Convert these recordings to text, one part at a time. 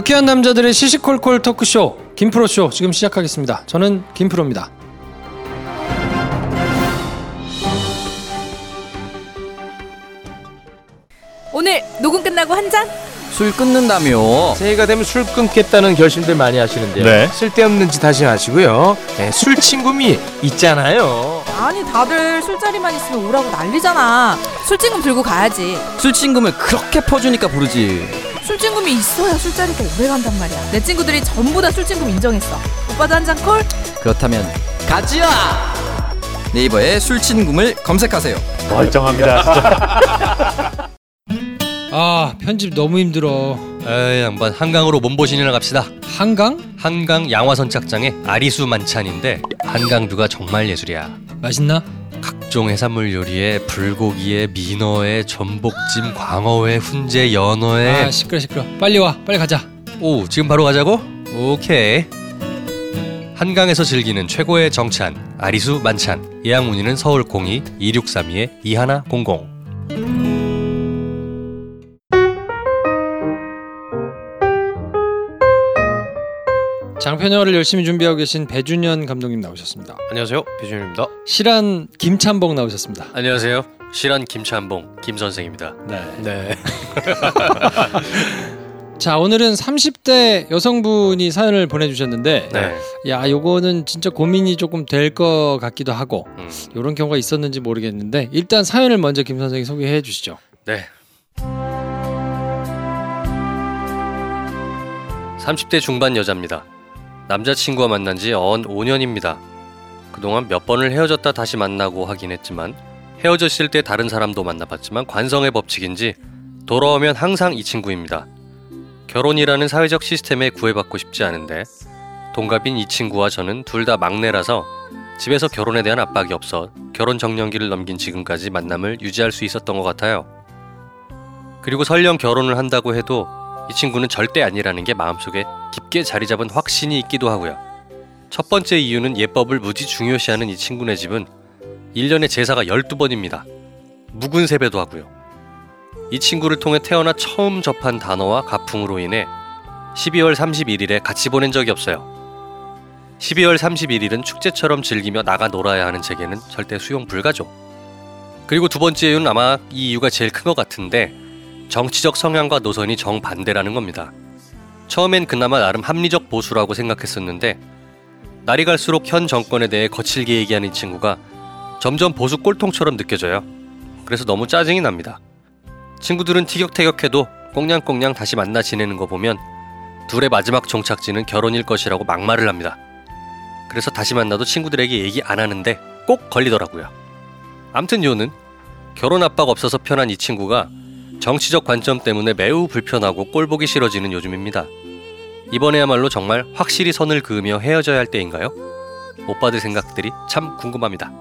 유쾌한 남자들의 시시콜콜 토크쇼 김프로쇼 지금 시작하겠습니다. 저는 김프로입니다. 오늘 녹음 끝나고 한 잔? 술 끊는다며. 새해가 되면 술 끊겠다는 결심들 많이 하시는데요. 네. 쓸데없는 짓 하지 마시고요. 네, 술 친구미 있잖아요. 아니 다들 술자리만 있으면 오라고 난리잖아. 술친금 들고 가야지. 술 친금을 그렇게 퍼주니까 부르지. 술친금이 있어야 술자리가 오래 간단 말이야. 내 친구들이 전부 다 술친금 인정했어. 오빠도 한 잔 콜? 그렇다면 가지야. 네이버에 술 친금을 검색하세요. 멀쩡합니다. 진짜. 아 편집 너무 힘들어. 에이 양반 한강으로 몸보신이나 갑시다 한강? 한강 양화선착장에 아리수 만찬인데 한강뷰가 정말 예술이야 맛있나? 각종 해산물 요리에 불고기에 민어에 전복찜 광어회 훈제 연어에 아 시끄러 시끄러. 빨리 와 빨리 가자. 오 지금 바로 가자고? 오케이 한강에서 즐기는 최고의 정찬 아리수 만찬 예약 문의는 서울 02 2632 2100 장편여를 열심히 준비하고 계신 배준현 감독님 나오셨습니다. 안녕하세요 배준입니다 실한 김찬봉 나오셨습니다. 안녕하세요 실한 김찬봉 김선생입니다 네. 네 자 오늘은 30대 여성분이 사연을 보내주셨는데 네. 야 요거는 진짜 고민이 조금 될 것 같기도 하고 음. 이런 경우가 있었는지 모르겠는데 일단 사연을 먼저 김 선생이 소개해 주시죠. 네. 30대 중반 여자입니다. 남자친구와 만난 지 언 5년입니다. 그동안 몇 번을 헤어졌다 다시 만나고 하긴 했지만 헤어졌을 때 다른 사람도 만나봤지만 관성의 법칙인지 돌아오면 항상 이 친구입니다. 결혼이라는 사회적 시스템에 구애받고 싶지 않은데 동갑인 이 친구와 저는 둘 다 막내라서 집에서 결혼에 대한 압박이 없어 결혼 정년기를 넘긴 지금까지 만남을 유지할 수 있었던 것 같아요. 그리고 설령 결혼을 한다고 해도 이 친구는 절대 아니라는 게 마음속에 깊게 자리 잡은 확신이 있기도 하고요. 첫 번째 이유는 예법을 무지 중요시하는 이 친구네 집은 1년에 제사가 12번입니다. 묵은 세배도 하고요. 이 친구를 통해 태어나 처음 접한 단어와 가풍으로 인해 12월 31일에 같이 보낸 적이 없어요. 12월 31일은 축제처럼 즐기며 나가 놀아야 하는 제게는 절대 수용 불가죠. 그리고 두 번째 이유는 아마 이 이유가 제일 큰 것 같은데 정치적 성향과 노선이 정반대라는 겁니다. 처음엔 그나마 나름 합리적 보수라고 생각했었는데 날이 갈수록 현 정권에 대해 거칠게 얘기하는 이 친구가 점점 보수 꼴통처럼 느껴져요. 그래서 너무 짜증이 납니다. 친구들은 티격태격해도 꽁냥꽁냥 다시 만나 지내는 거 보면 둘의 마지막 종착지는 결혼일 것이라고 막말을 합니다. 그래서 다시 만나도 친구들에게 얘기 안 하는데 꼭 걸리더라고요. 암튼 요는 결혼 압박 없어서 편한 이 친구가 정치적 관점 때문에 매우 불편하고 꼴보기 싫어지는 요즘입니다. 이번에야말로 정말 확실히 선을 그으며 헤어져야 할 때인가요? 오빠들 생각들이 참 궁금합니다.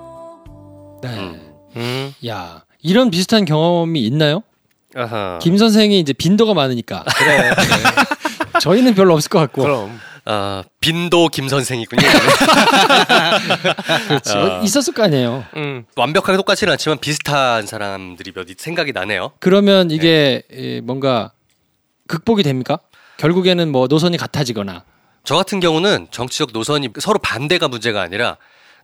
네. 음. 음. 야 이런 비슷한 경험이 있나요? 아하. 김 선생이 이제 빈도가 많으니까. 그래. 저희는 별로 없을 것 같고. 그럼 아, 빈도 김 선생이군요. 그렇지. 아. 있었을 거 아니에요. 음, 완벽하게 똑같지는 않지만 비슷한 사람들이 몇 생각이 나네요. 그러면 이게 예, 뭔가 극복이 됩니까? 결국에는 뭐 노선이 같아지거나. 저 같은 경우는 정치적 노선이 서로 반대가 문제가 아니라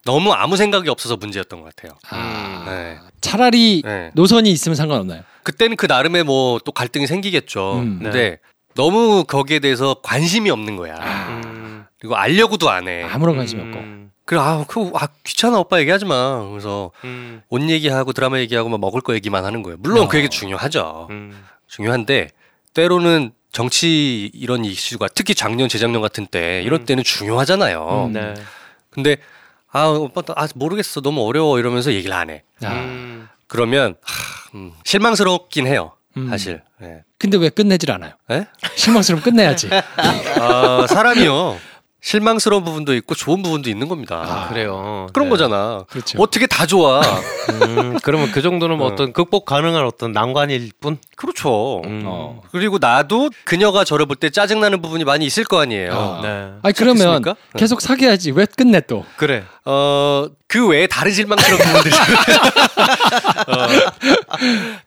너무 아무 생각이 없어서 문제였던 것 같아요. 아, 네. 차라리 네. 노선이 있으면 상관없나요? 그때는 그 나름의 뭐 또 갈등이 생기겠죠. 음. 근데 너무 거기에 대해서 관심이 없는 거야. 음. 그리고 알려고도 안 해. 아무런 관심이 없고. 음. 그래, 아, 그, 아, 귀찮아, 오빠 얘기하지 마. 그래서 음. 옷 얘기하고 드라마 얘기하고 막 먹을 거 얘기만 하는 거예요. 물론 어. 그 얘기 중요하죠. 음. 중요한데 때로는 정치 이런 이슈가 특히 작년 재작년 같은 때 이런 음. 때는 중요하잖아요. 음. 네. 근데 아 오빠 또- 아 모르겠어 너무 어려워 이러면서 얘기를 안 해. 아, 음. 그러면 하, 음, 실망스럽긴 해요. 음. 사실. 예. 근데 왜 끝내질 않아요? 예? 실망스러움 끝내야지. 아, 사람이요. 실망스러운 부분도 있고 좋은 부분도 있는 겁니다. 아, 그래요. 그런 네. 거잖아. 그렇죠. 어떻게 다 좋아? 음, 그러면 그 정도는 뭐 어. 어떤 극복 가능한 어떤 난관일 뿐. 그렇죠. 음. 어. 그리고 나도 그녀가 저를 볼 때 짜증나는 부분이 많이 있을 거 아니에요. 어. 네. 아니 그러면? 계속 사귀어야지 왜 끝내 또? 그래. 어, 그 외에 다른 실망스러운 부분들이 어,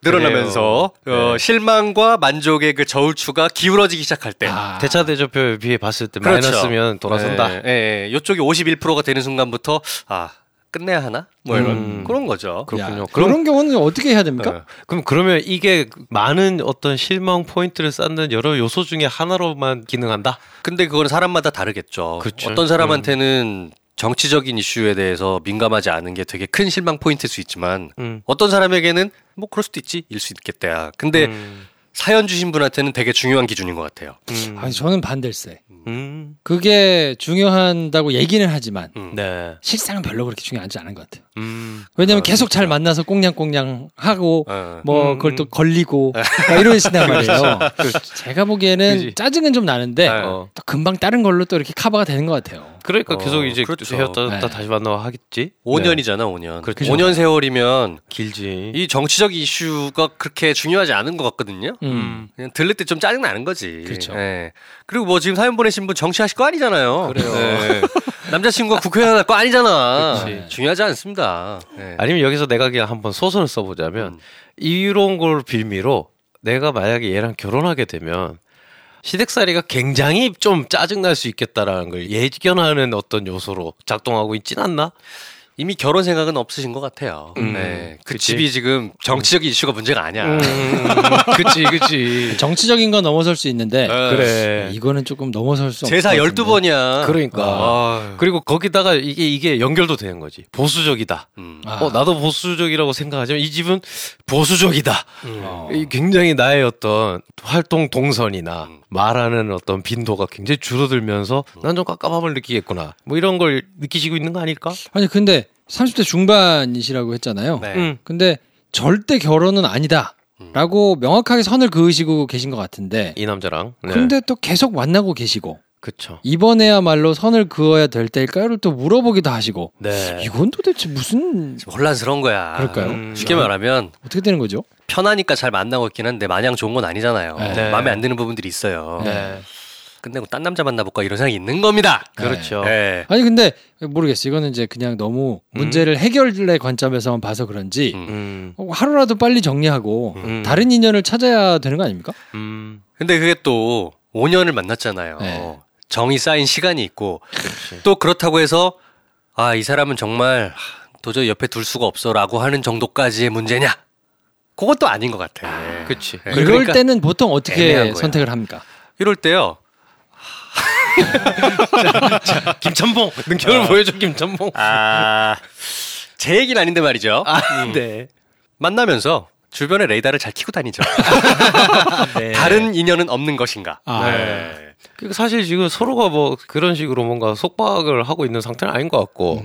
늘어나면서 그래요. 어, 실망과 만족의 그 저울추가 기울어지기 시작할 때. 아, 대차 대조표에 비해 봤을 때 그렇죠. 마이너스면 돌아선다. 예, 예, 예. 이쪽이 51%가 되는 순간부터 아 끝내야 하나? 뭐 이런 음. 그런 거죠. 그렇군요. 야, 그럼- 그런 경우는 어떻게 해야 됩니까? 어. 그럼 그러면 이게 많은 어떤 실망 포인트를 쌓는 여러 요소 중에 하나로만 기능한다? 근데 그거는 사람마다 다르겠죠. 그쵸. 어떤 사람한테는 정치적인 이슈에 대해서 민감하지 않은 게 되게 큰 실망 포인트일 수 있지만 음. 어떤 사람에게는 뭐 그럴 수도 있지 일 수 있겠다. 근데 음. 사연 주신 분한테는 되게 중요한 기준인 것 같아요. 음. 아니 저는 반댈세. 음. 그게 중요한다고 얘기는 하지만 음. 네. 실상은 별로 그렇게 중요하지 않은 것 같아요. 음. 왜냐면 아, 계속 잘 만나서 꽁냥꽁냥 하고 어. 뭐 음, 그걸 또 음. 걸리고 막 이러신단 말이에요. 그렇지. 제가 보기에는 그지. 짜증은 좀 나는데 어. 또 금방 다른 걸로 또 이렇게 커버가 되는 것 같아요. 그러니까 어, 계속 이제 그렇죠. 헤어졌다 네. 다시 만나고 하겠지. 5년이잖아, 5년. 그렇죠. 5년 세월이면 길지. 이 정치적 이슈가 그렇게 중요하지 않은 것 같거든요. 음. 그냥 들릴 때 좀 짜증 나는 거지. 그렇죠. 예. 그리고 뭐 지금 사연 보내신 분 정치하실 거 아니잖아요. 그래요. 예. 남자친구가 국회의원 할거 아니잖아. 그렇지. 중요하지 않습니다. 예. 아니면 여기서 내가 그냥 한번 소설을 써보자면 음. 이런 걸 빌미로 내가 만약에 얘랑 결혼하게 되면 시댁살이가 굉장히 좀 짜증날 수 있겠다라는 걸 예견하는 어떤 요소로 작동하고 있진 않나? 이미 결혼 생각은 없으신 것 같아요. 음, 네. 그 그치. 집이 지금 정치적 인 이슈가 문제가 아니야. 음, 그치, 그치. 정치적인 건 넘어설 수 있는데 예. 그래. 이거는 조금 넘어설 수 없을 제사 것 같은데. 12번이야. 그러니까. 그리고 거기다가 이게, 이게 연결도 되는 거지. 보수적이다. 음. 아. 어, 나도 보수적이라고 생각하지만 이 집은 보수적이다. 음. 어. 이 굉장히 나의 어떤 활동 동선이나 음. 말하는 어떤 빈도가 굉장히 줄어들면서 난 좀 깝깝함을 느끼겠구나. 뭐 이런 걸 느끼시고 있는 거 아닐까? 아니 근데 30대 중반이시라고 했잖아요. 네. 음. 근데 절대 결혼은 아니다 라고 명확하게 선을 그으시고 계신 것 같은데 이 남자랑. 네. 근데 또 계속 만나고 계시고 그쵸. 이번에야말로 선을 그어야 될 때일까요를 또 물어보기도 하시고 네. 이건 도대체 무슨 좀 혼란스러운 거야. 그럴까요? 음. 쉽게 말하면 어떻게 되는 거죠? 편하니까 잘 만나고 있긴 한데 마냥 좋은 건 아니잖아요. 네. 마음에 안 드는 부분들이 있어요. 네. 끝내고 딴 남자 만나볼까 이런 생각이 있는 겁니다. 그렇죠. 네. 아니 근데 모르겠어. 이거는 이제 그냥 너무 문제를 해결의 관점에서만 봐서 그런지 음. 음. 어, 하루라도 빨리 정리하고 음. 다른 인연을 찾아야 되는 거 아닙니까? 음. 근데 그게 또 5년을 만났잖아요. 네. 정이 쌓인 시간이 있고 그렇지. 또 그렇다고 해서 아 이 사람은 정말 하, 도저히 옆에 둘 수가 없어라고 하는 정도까지의 문제냐? 그것도 아닌 것 같아. 그치. 네. 이럴 그러니까 때는 보통 어떻게. 선택을 합니까? 이럴 때요. 김천봉 능력을 보여줘 김천봉. 아, 제 얘기는 아닌데 말이죠. 아, 네. 만나면서 주변에 레이더를 잘 키고 다니죠. 네. 다른 인연은 없는 것인가? 아. 네. 그러니까 사실 지금 서로가 뭐 그런 식으로 뭔가 속박을 하고 있는 상태는 아닌 것 같고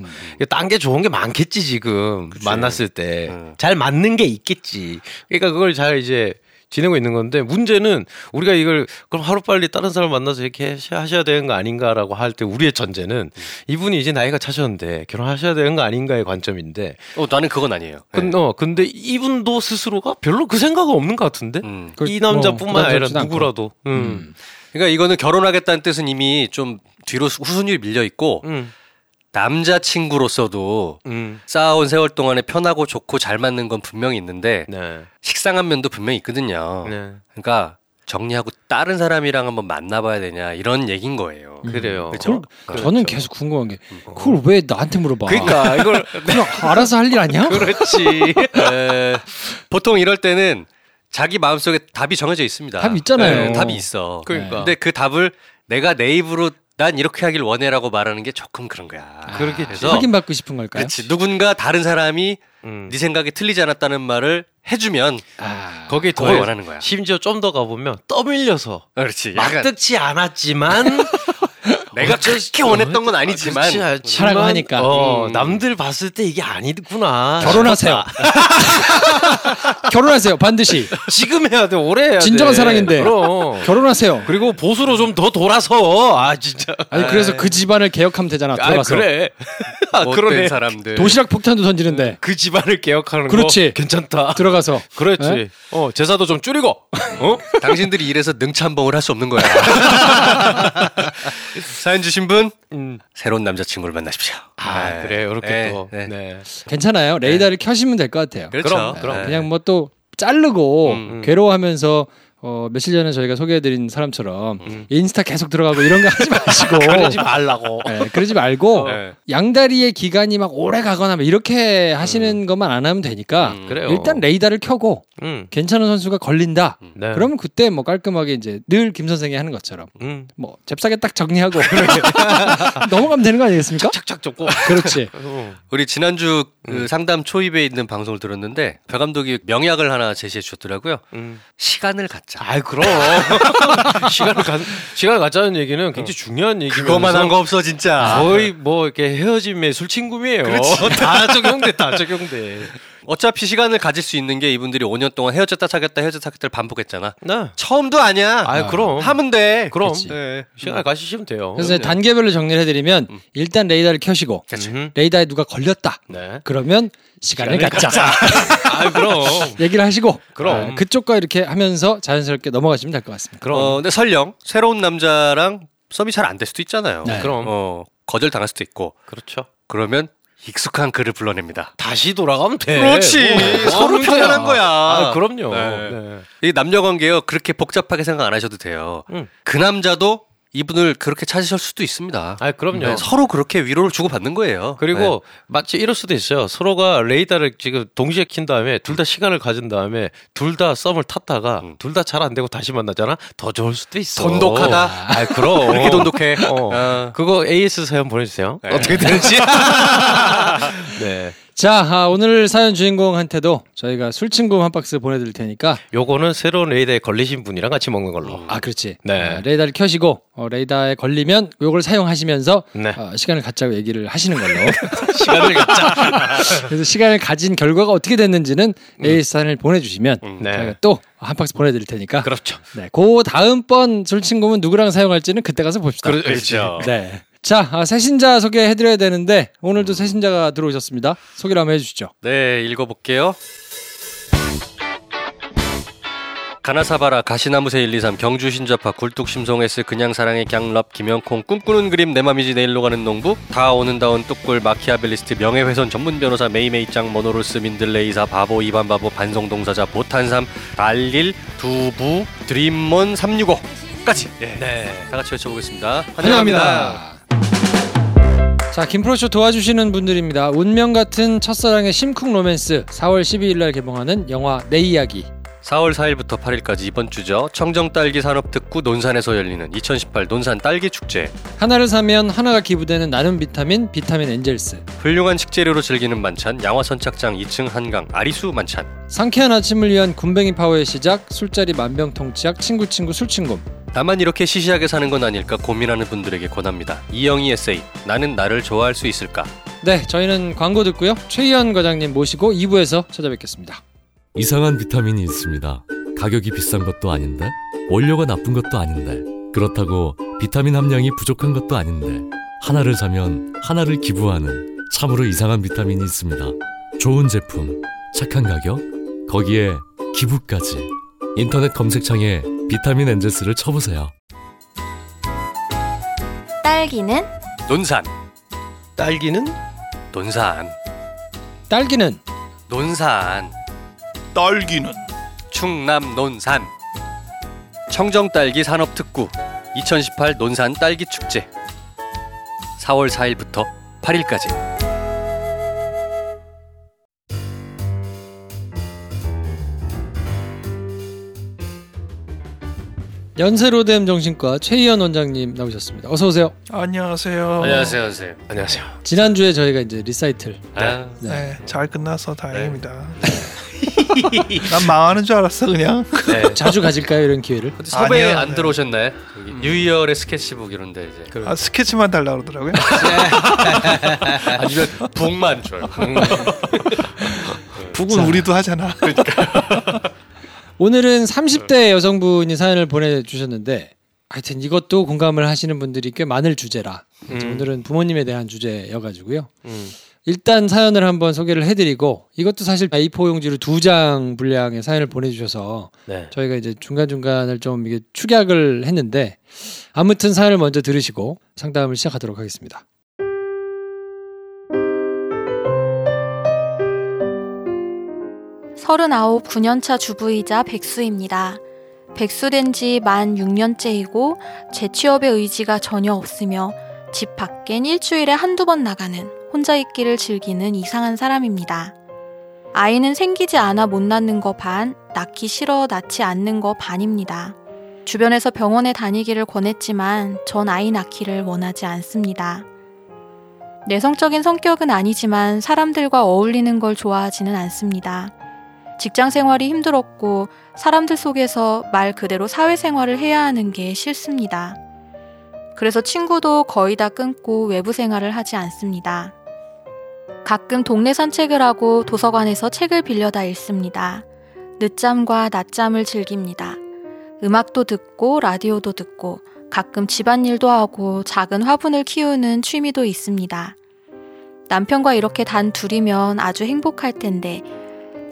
딴게 좋은 게 많겠지 지금 만났을 때 음. 잘 맞는 게 있겠지. 그러니까 그걸 잘 이제 지내고 있는 건데 문제는 우리가 이걸 그럼 하루 빨리 다른 사람 만나서 이렇게 하셔야 되는 거 아닌가라고 할 때 우리의 전제는 이분이 이제 나이가 차셨는데 결혼하셔야 되는 거 아닌가의 관점인데 어, 나는 그건 아니에요. 네. 근데, 어, 근데 이분도 스스로가 별로 그 생각은 없는 것 같은데 음. 그- 이뭐 남자뿐만 아니라 부담스럽지도 않고. 누구라도 음. 음. 그러니까 이거는 결혼하겠다는 뜻은 이미 좀 뒤로 후순위를 밀려 있고 음. 남자친구로서도 음. 쌓아온 세월 동안에 편하고 좋고 잘 맞는 건 분명히 있는데 네. 식상한 면도 분명히 있거든요. 네. 그러니까 정리하고 다른 사람이랑 한번 만나봐야 되냐 이런 얘기인 거예요. 그래요. 그렇죠? 그걸- 저는 계속 궁금한 게 그걸 왜 나한테 물어봐? 그러니까 이걸 그냥 알아서 할 일 아니야? 그렇지. 에, 보통 이럴 때는 자기 마음속에 답이 정해져 있습니다. 답이 있잖아요. 네, 답이 있어. 그러니까. 근데 그 답을 내가 내 입으로 난 이렇게 하길 원해라고 말하는 게 조금 그런 거야. 그렇겠지. 그래서 확인받고 싶은 걸까요? 그렇지. 누군가 다른 사람이 음. 네 생각이 틀리지 않았다는 말을 해주면 아, 거기에 더 원하는 거야. 심지어 좀 더 가보면 떠밀려서 그렇지. 막듯지 않았지만 내가 그렇게 원했던 건 아니지만 그렇지 않지만, 하라고 하니까. 어, 음. 남들 봤을 때 이게 아니구나. 결혼하세요. 결혼하세요. 반드시. 지금 해야 돼. 오래 해야 돼. 진정한 사랑인데. 그럼. 결혼하세요. 그리고 보수로 좀 더 돌아서 아 진짜. 아니 그래서 그 집안을 개혁하면 되잖아. 아 들어가서. 그래. 아 그러네. 사람들. 도시락 폭탄도 던지는데 그 집안을 개혁하는 그렇지. 거 괜찮다. 들어가서 그렇지. 네? 어 제사도 좀 줄이고. 어? 당신들이 이래서 능참봉을 할 수 없는 거야. 사연 주신 분 음. 새로운 남자친구를 만나십시오. 아 네. 그래 이렇게 네, 또. 네. 네. 괜찮아요. 레이더를 켜시면 될 것 같아요. 그렇죠. 그럼, 그럼. 네. 그냥 뭐 또 자르고 음, 괴로워하면서 어, 며칠 전에 저희가 소개해드린 사람처럼 음. 인스타 계속 들어가고 이런 거 하지 마시고 그러지 말라고. 네, 그러지 말고 네. 양다리의 기간이 막 오래 가거나 뭐 이렇게 하시는 것만 안 하면 되니까 음. 일단 레이더를 켜고 음. 괜찮은 선수가 걸린다. 네. 그러면 그때 뭐 깔끔하게 이제 늘 김 선생이 하는 것처럼 음. 뭐 잽싸게 딱 정리하고 넘어가면 되는 거 아니겠습니까? 착착 접고. 그렇지. 어. 우리 지난주 그 음. 상담 초입에 있는 방송을 들었는데 별 감독이 명약을 하나 제시해 주셨더라고요. 음. 시간을 갖자. 아이 그럼 시간을 가 시간을 갖자는 얘기는 굉장히 중요한 얘기면서 그거만 한 거 없어 진짜. 거의 뭐 이렇게 헤어짐의 술친구미예요. 다 적용돼, 다 적용돼. 어차피 시간을 가질 수 있는 게 이분들이 5년 동안 헤어졌다 사귀었다 헤어졌다 사귀었다를 반복했잖아. 나. 처음도 아니야. 아, 그럼 하면 돼. 그럼. 네. 시간을 가시면 돼요. 그래서 단계별로 정리를 해드리면 일단 레이더를 켜시고 음. 레이더에 누가 걸렸다. 네. 그러면 시간을 갖자. 아 그럼 얘기를 하시고 그럼. 아, 그쪽과 이렇게 하면서 자연스럽게 넘어가시면 될 것 같습니다. 그럼 어, 근데 설령 새로운 남자랑 썸이 잘 안 될 수도 있잖아요. 네. 그럼 어, 거절 당할 수도 있고. 그렇죠. 그러면 익숙한 그를 불러냅니다. 다시 돌아가면 돼. 그렇지. 뭐, 서로 뭐하는 편안한 거야. 아 그럼요. 네. 네. 이 남녀 관계요 그렇게 복잡하게 생각 안 하셔도 돼요. 음. 그 남자도 이분을 그렇게 찾으실 수도 있습니다. 아 그럼요. 네, 서로 그렇게 위로를 주고 받는 거예요. 그리고 마치 이럴 수도 있어요. 서로가 레이더를 지금 동시에 킨 다음에 둘 다 시간을 가진 다음에 둘 다 썸을 탔다가 음. 둘다 잘 안 되고 다시 만나잖아. 더 좋을 수도 있어. 돈독하다. 아 그럼. 네. 이렇게 돈독해. 어. 어. 그거 AS 사연 보내주세요. 네. 어떻게 되는지. 네. 자 아, 오늘 사연 주인공한테도 저희가 술친구 한 박스 보내드릴 테니까 요거는 새로운 레이더에 걸리신 분이랑 같이 먹는 걸로. 아 그렇지. 네. 아, 레이더를 켜시고 어, 레이더에 걸리면 요걸 사용하시면서 네. 어, 시간을 갖자고 얘기를 하시는 걸로. 시간을 갖자. 그래서 시간을 가진 결과가 어떻게 됐는지는 AS 사연을 보내주시면 네. 저희가 또 한 박스 보내드릴 테니까. 그렇죠. 네, 그 다음번 술친구는 누구랑 사용할지는 그때 가서 봅시다. 그렇죠. 네. 자, 아, 새신자 소개해드려야 되는데 오늘도 새신자가 들어오셨습니다. 소개를 한번 해주시죠. 네, 읽어볼게요. 가나사바라 가시나무새 123 경주 신접파 굴뚝 심송S 그냥 사랑의 갱럽 김영콩 꿈꾸는 그림 내 맘이지 내일로 가는 농부 다 오는 다운 뚝굴 마키아벨리스트 명예훼손 전문 변호사 메이메이짱 모노로스 민들레이사 바보 이반 바보 반성 동사자 보탄삼 달릴 두부 드림몬 365까지 네. 다 같이 외쳐보겠습니다. 환영합니다. 자, 김프로쇼 도와주시는 분들입니다. 운명 같은 첫사랑의 심쿵 로맨스 4월 12일 날 개봉하는 영화 내 이야기 4월 4일부터 8일까지 이번 주죠. 청정 딸기 산업 특구 논산에서 열리는 2018 논산 딸기 축제. 하나를 사면 하나가 기부되는 나눔 비타민 비타민 엔젤스 훌륭한 식재료로 즐기는 만찬 양화 선 착장 2층 한강 아리수 만찬. 상쾌한 아침을 위한 군뱅이 파워의 시작 술자리 만병통치약 친구 친구 술친구 나만 이렇게 시시하게 사는 건 아닐까 고민하는 분들에게 권합니다. 이영희 에세이 나는 나를 좋아할 수 있을까? 네 저희는 광고 듣고요 최희연 과장님 모시고 2부에서 찾아뵙겠습니다 이상한 비타민이 있습니다. 가격이 비싼 것도 아닌데, 원료가 나쁜 것도 아닌데, 그렇다고 비타민 함량이 부족한 것도 아닌데, 하나를 사면 하나를 기부하는 참으로 이상한 비타민이 있습니다. 좋은 제품, 착한 가격, 거기에 기부까지. 인터넷 검색창에 비타민 엔젤스를 쳐보세요. 딸기는? 논산. 딸기는? 논산. 딸기는? 논산. 딸기는? 충남 논산. 청정딸기 산업특구 2018 논산 딸기 축제. 4월 4일부터 8일까지 연세로뎀 정신과 최희연 원장님 나오셨습니다 어서 오세요 안녕하세요. 안녕하세요 안녕하세요 안녕하세요. 지난주에 저희가 이제 리사이틀 아, 네, 잘 끝나서 다행입니다. 난 망하는 줄 알았어 그냥. 네. 자주 가질까요 이런 기회를? 섭외 아니요, 안 네. 들어오셨나요? 여기 뉴이얼의 스케치북 이런데 이제 아, 스케치만 달라 그러더라고요. 아니면 북만 줘요. 북은 우리도 하잖아. 오늘은 30대 여성분이 사연을 보내주셨는데 하여튼 이것도 공감을 하시는 분들이 꽤 많을 주제라 음. 오늘은 부모님에 대한 주제여가지고요. 음. 일단 사연을 한번 소개를 해드리고 이것도 사실 A4 용지로 두 장 분량의 사연을 보내주셔서 네. 저희가 이제 중간 중간을 좀 이게 축약을 했는데 아무튼 사연을 먼저 들으시고 상담을 시작하도록 하겠습니다. 서른아홉 9년차 주부이자 백수입니다. 백수된 지 만 6년째이고 재취업의 의지가 전혀 없으며 집 밖엔 일주일에 한두 번 나가는 혼자 있기를 즐기는 이상한 사람입니다. 아이는 생기지 않아 못 낳는 거 반, 낳기 싫어 낳지 않는 거 반입니다. 주변에서 병원에 다니기를 권했지만 전 아이 낳기를 원하지 않습니다. 내성적인 성격은 아니지만 사람들과 어울리는 걸 좋아하지는 않습니다. 직장 생활이 힘들었고 사람들 속에서 말 그대로 사회 생활을 해야 하는 게 싫습니다. 그래서 친구도 거의 다 끊고 외부 생활을 하지 않습니다. 가끔 동네 산책을 하고 도서관에서 책을 빌려다 읽습니다. 늦잠과 낮잠을 즐깁니다. 음악도 듣고 라디오도 듣고 가끔 집안일도 하고 작은 화분을 키우는 취미도 있습니다. 남편과 이렇게 단 둘이면 아주 행복할 텐데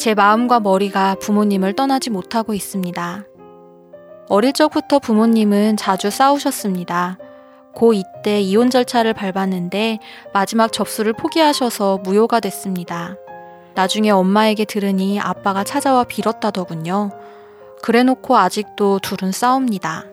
제 마음과 머리가 부모님을 떠나지 못하고 있습니다. 어릴 적부터 부모님은 자주 싸우셨습니다. 고 이때 이혼 절차를 밟았는데 마지막 접수를 포기하셔서 무효가 됐습니다. 나중에 엄마에게 들으니 아빠가 찾아와 빌었다더군요. 그래 놓고 아직도 둘은 싸웁니다.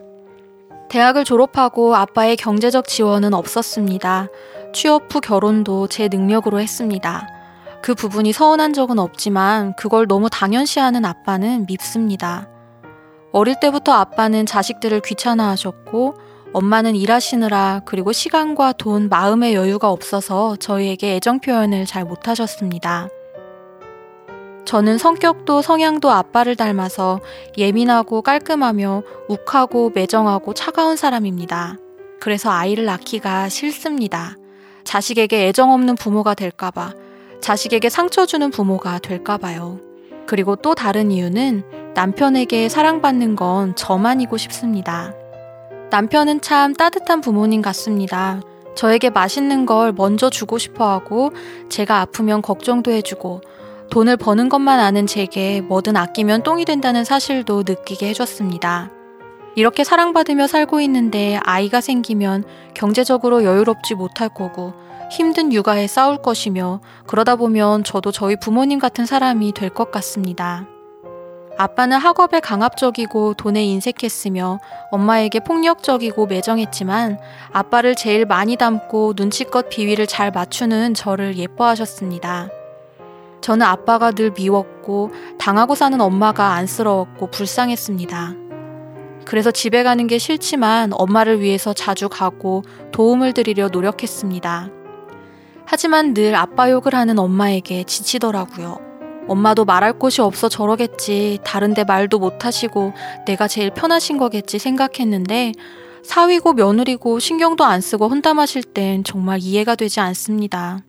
대학을 졸업하고 아빠의 경제적 지원은 없었습니다. 취업 후 결혼도 제 능력으로 했습니다. 그 부분이 서운한 적은 없지만 그걸 너무 당연시하는 아빠는 밉습니다. 어릴 때부터 아빠는 자식들을 귀찮아하셨고 엄마는 일하시느라 그리고 시간과 돈, 마음의 여유가 없어서 저희에게 애정 표현을 잘 못하셨습니다. 저는 성격도 성향도 아빠를 닮아서 예민하고 깔끔하며 욱하고 매정하고 차가운 사람입니다. 그래서 아이를 낳기가 싫습니다. 자식에게 애정 없는 부모가 될까봐, 자식에게 상처 주는 부모가 될까봐요. 그리고 또 다른 이유는 남편에게 사랑받는 건 저만이고 싶습니다. 남편은 참 따뜻한 부모님 같습니다. 저에게 맛있는 걸 먼저 주고 싶어 하고, 제가 아프면 걱정도 해주고, 돈을 버는 것만 아는 제게 뭐든 아끼면 똥이 된다는 사실도 느끼게 해줬습니다. 이렇게 사랑받으며 살고 있는데 아이가 생기면 경제적으로 여유롭지 못할 거고 힘든 육아에 싸울 것이며 그러다 보면 저도 저희 부모님 같은 사람이 될 것 같습니다. 아빠는 학업에 강압적이고 돈에 인색했으며 엄마에게 폭력적이고 매정했지만 아빠를 제일 많이 닮고 눈치껏 비위를 잘 맞추는 저를 예뻐하셨습니다. 저는 아빠가 늘 미웠고 당하고 사는 엄마가 안쓰러웠고 불쌍했습니다. 그래서 집에 가는 게 싫지만 엄마를 위해서 자주 가고 도움을 드리려 노력했습니다. 하지만 늘 아빠 욕을 하는 엄마에게 지치더라고요. 엄마도 말할 곳이 없어 저러겠지. 다른데 말도 못 하시고 내가 제일 편하신 거겠지 생각했는데 사위고 며느리고 신경도 안 쓰고 혼담하실 땐 정말 이해가 되지 않습니다.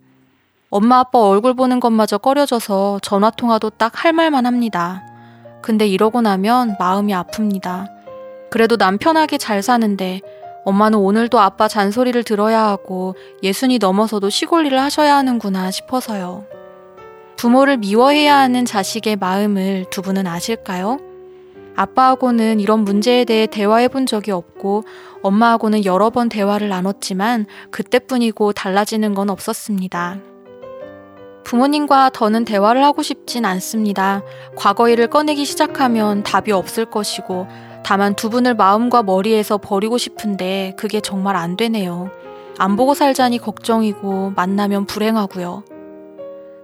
엄마 아빠 얼굴 보는 것마저 꺼려져서 전화 통화도 딱 할 말만 합니다. 근데 이러고 나면 마음이 아픕니다. 그래도 남 편하게 잘 사는데 엄마는 오늘도 아빠 잔소리를 들어야 하고 예순이 넘어서도 시골 일을 하셔야 하는구나 싶어서요. 부모를 미워해야 하는 자식의 마음을 두 분은 아실까요? 아빠하고는 이런 문제에 대해 대화해 본 적이 없고 엄마하고는 여러 번 대화를 나눴지만 그때뿐이고 달라지는 건 없었습니다. 부모님과 더는 대화를 하고 싶진 않습니다. 과거 일을 꺼내기 시작하면 답이 없을 것이고 다만 두 분을 마음과 머리에서 버리고 싶은데 그게 정말 안 되네요. 안 보고 살자니 걱정이고 만나면 불행하고요.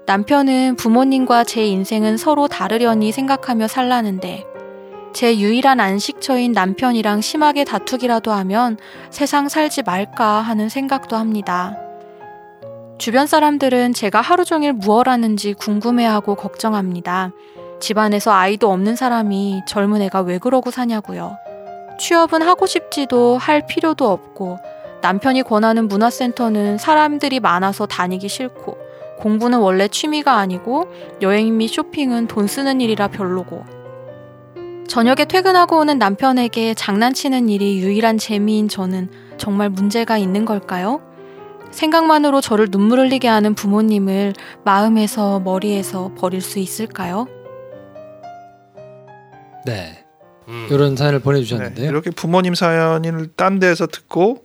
남편은 부모님과 제 인생은 서로 다르려니 생각하며 살라는데 제 유일한 안식처인 남편이랑 심하게 다투기라도 하면 세상 살지 말까 하는 생각도 합니다. 주변 사람들은 제가 하루 종일 무얼 하는지 궁금해하고 걱정합니다. 집안에서 아이도 없는 사람이 젊은 애가 왜 그러고 사냐고요. 취업은 하고 싶지도 할 필요도 없고 남편이 권하는 문화센터는 사람들이 많아서 다니기 싫고 공부는 원래 취미가 아니고 여행 및 쇼핑은 돈 쓰는 일이라 별로고 저녁에 퇴근하고 오는 남편에게 장난치는 일이 유일한 재미인 저는 정말 문제가 있는 걸까요? 생각만으로 저를 눈물 흘리게 하는 부모님을 마음에서 머리에서 버릴 수 있을까요? 네. 음. 이런 사연을 네, 보내주셨는데요. 이렇게 부모님 사연을 딴 데서 듣고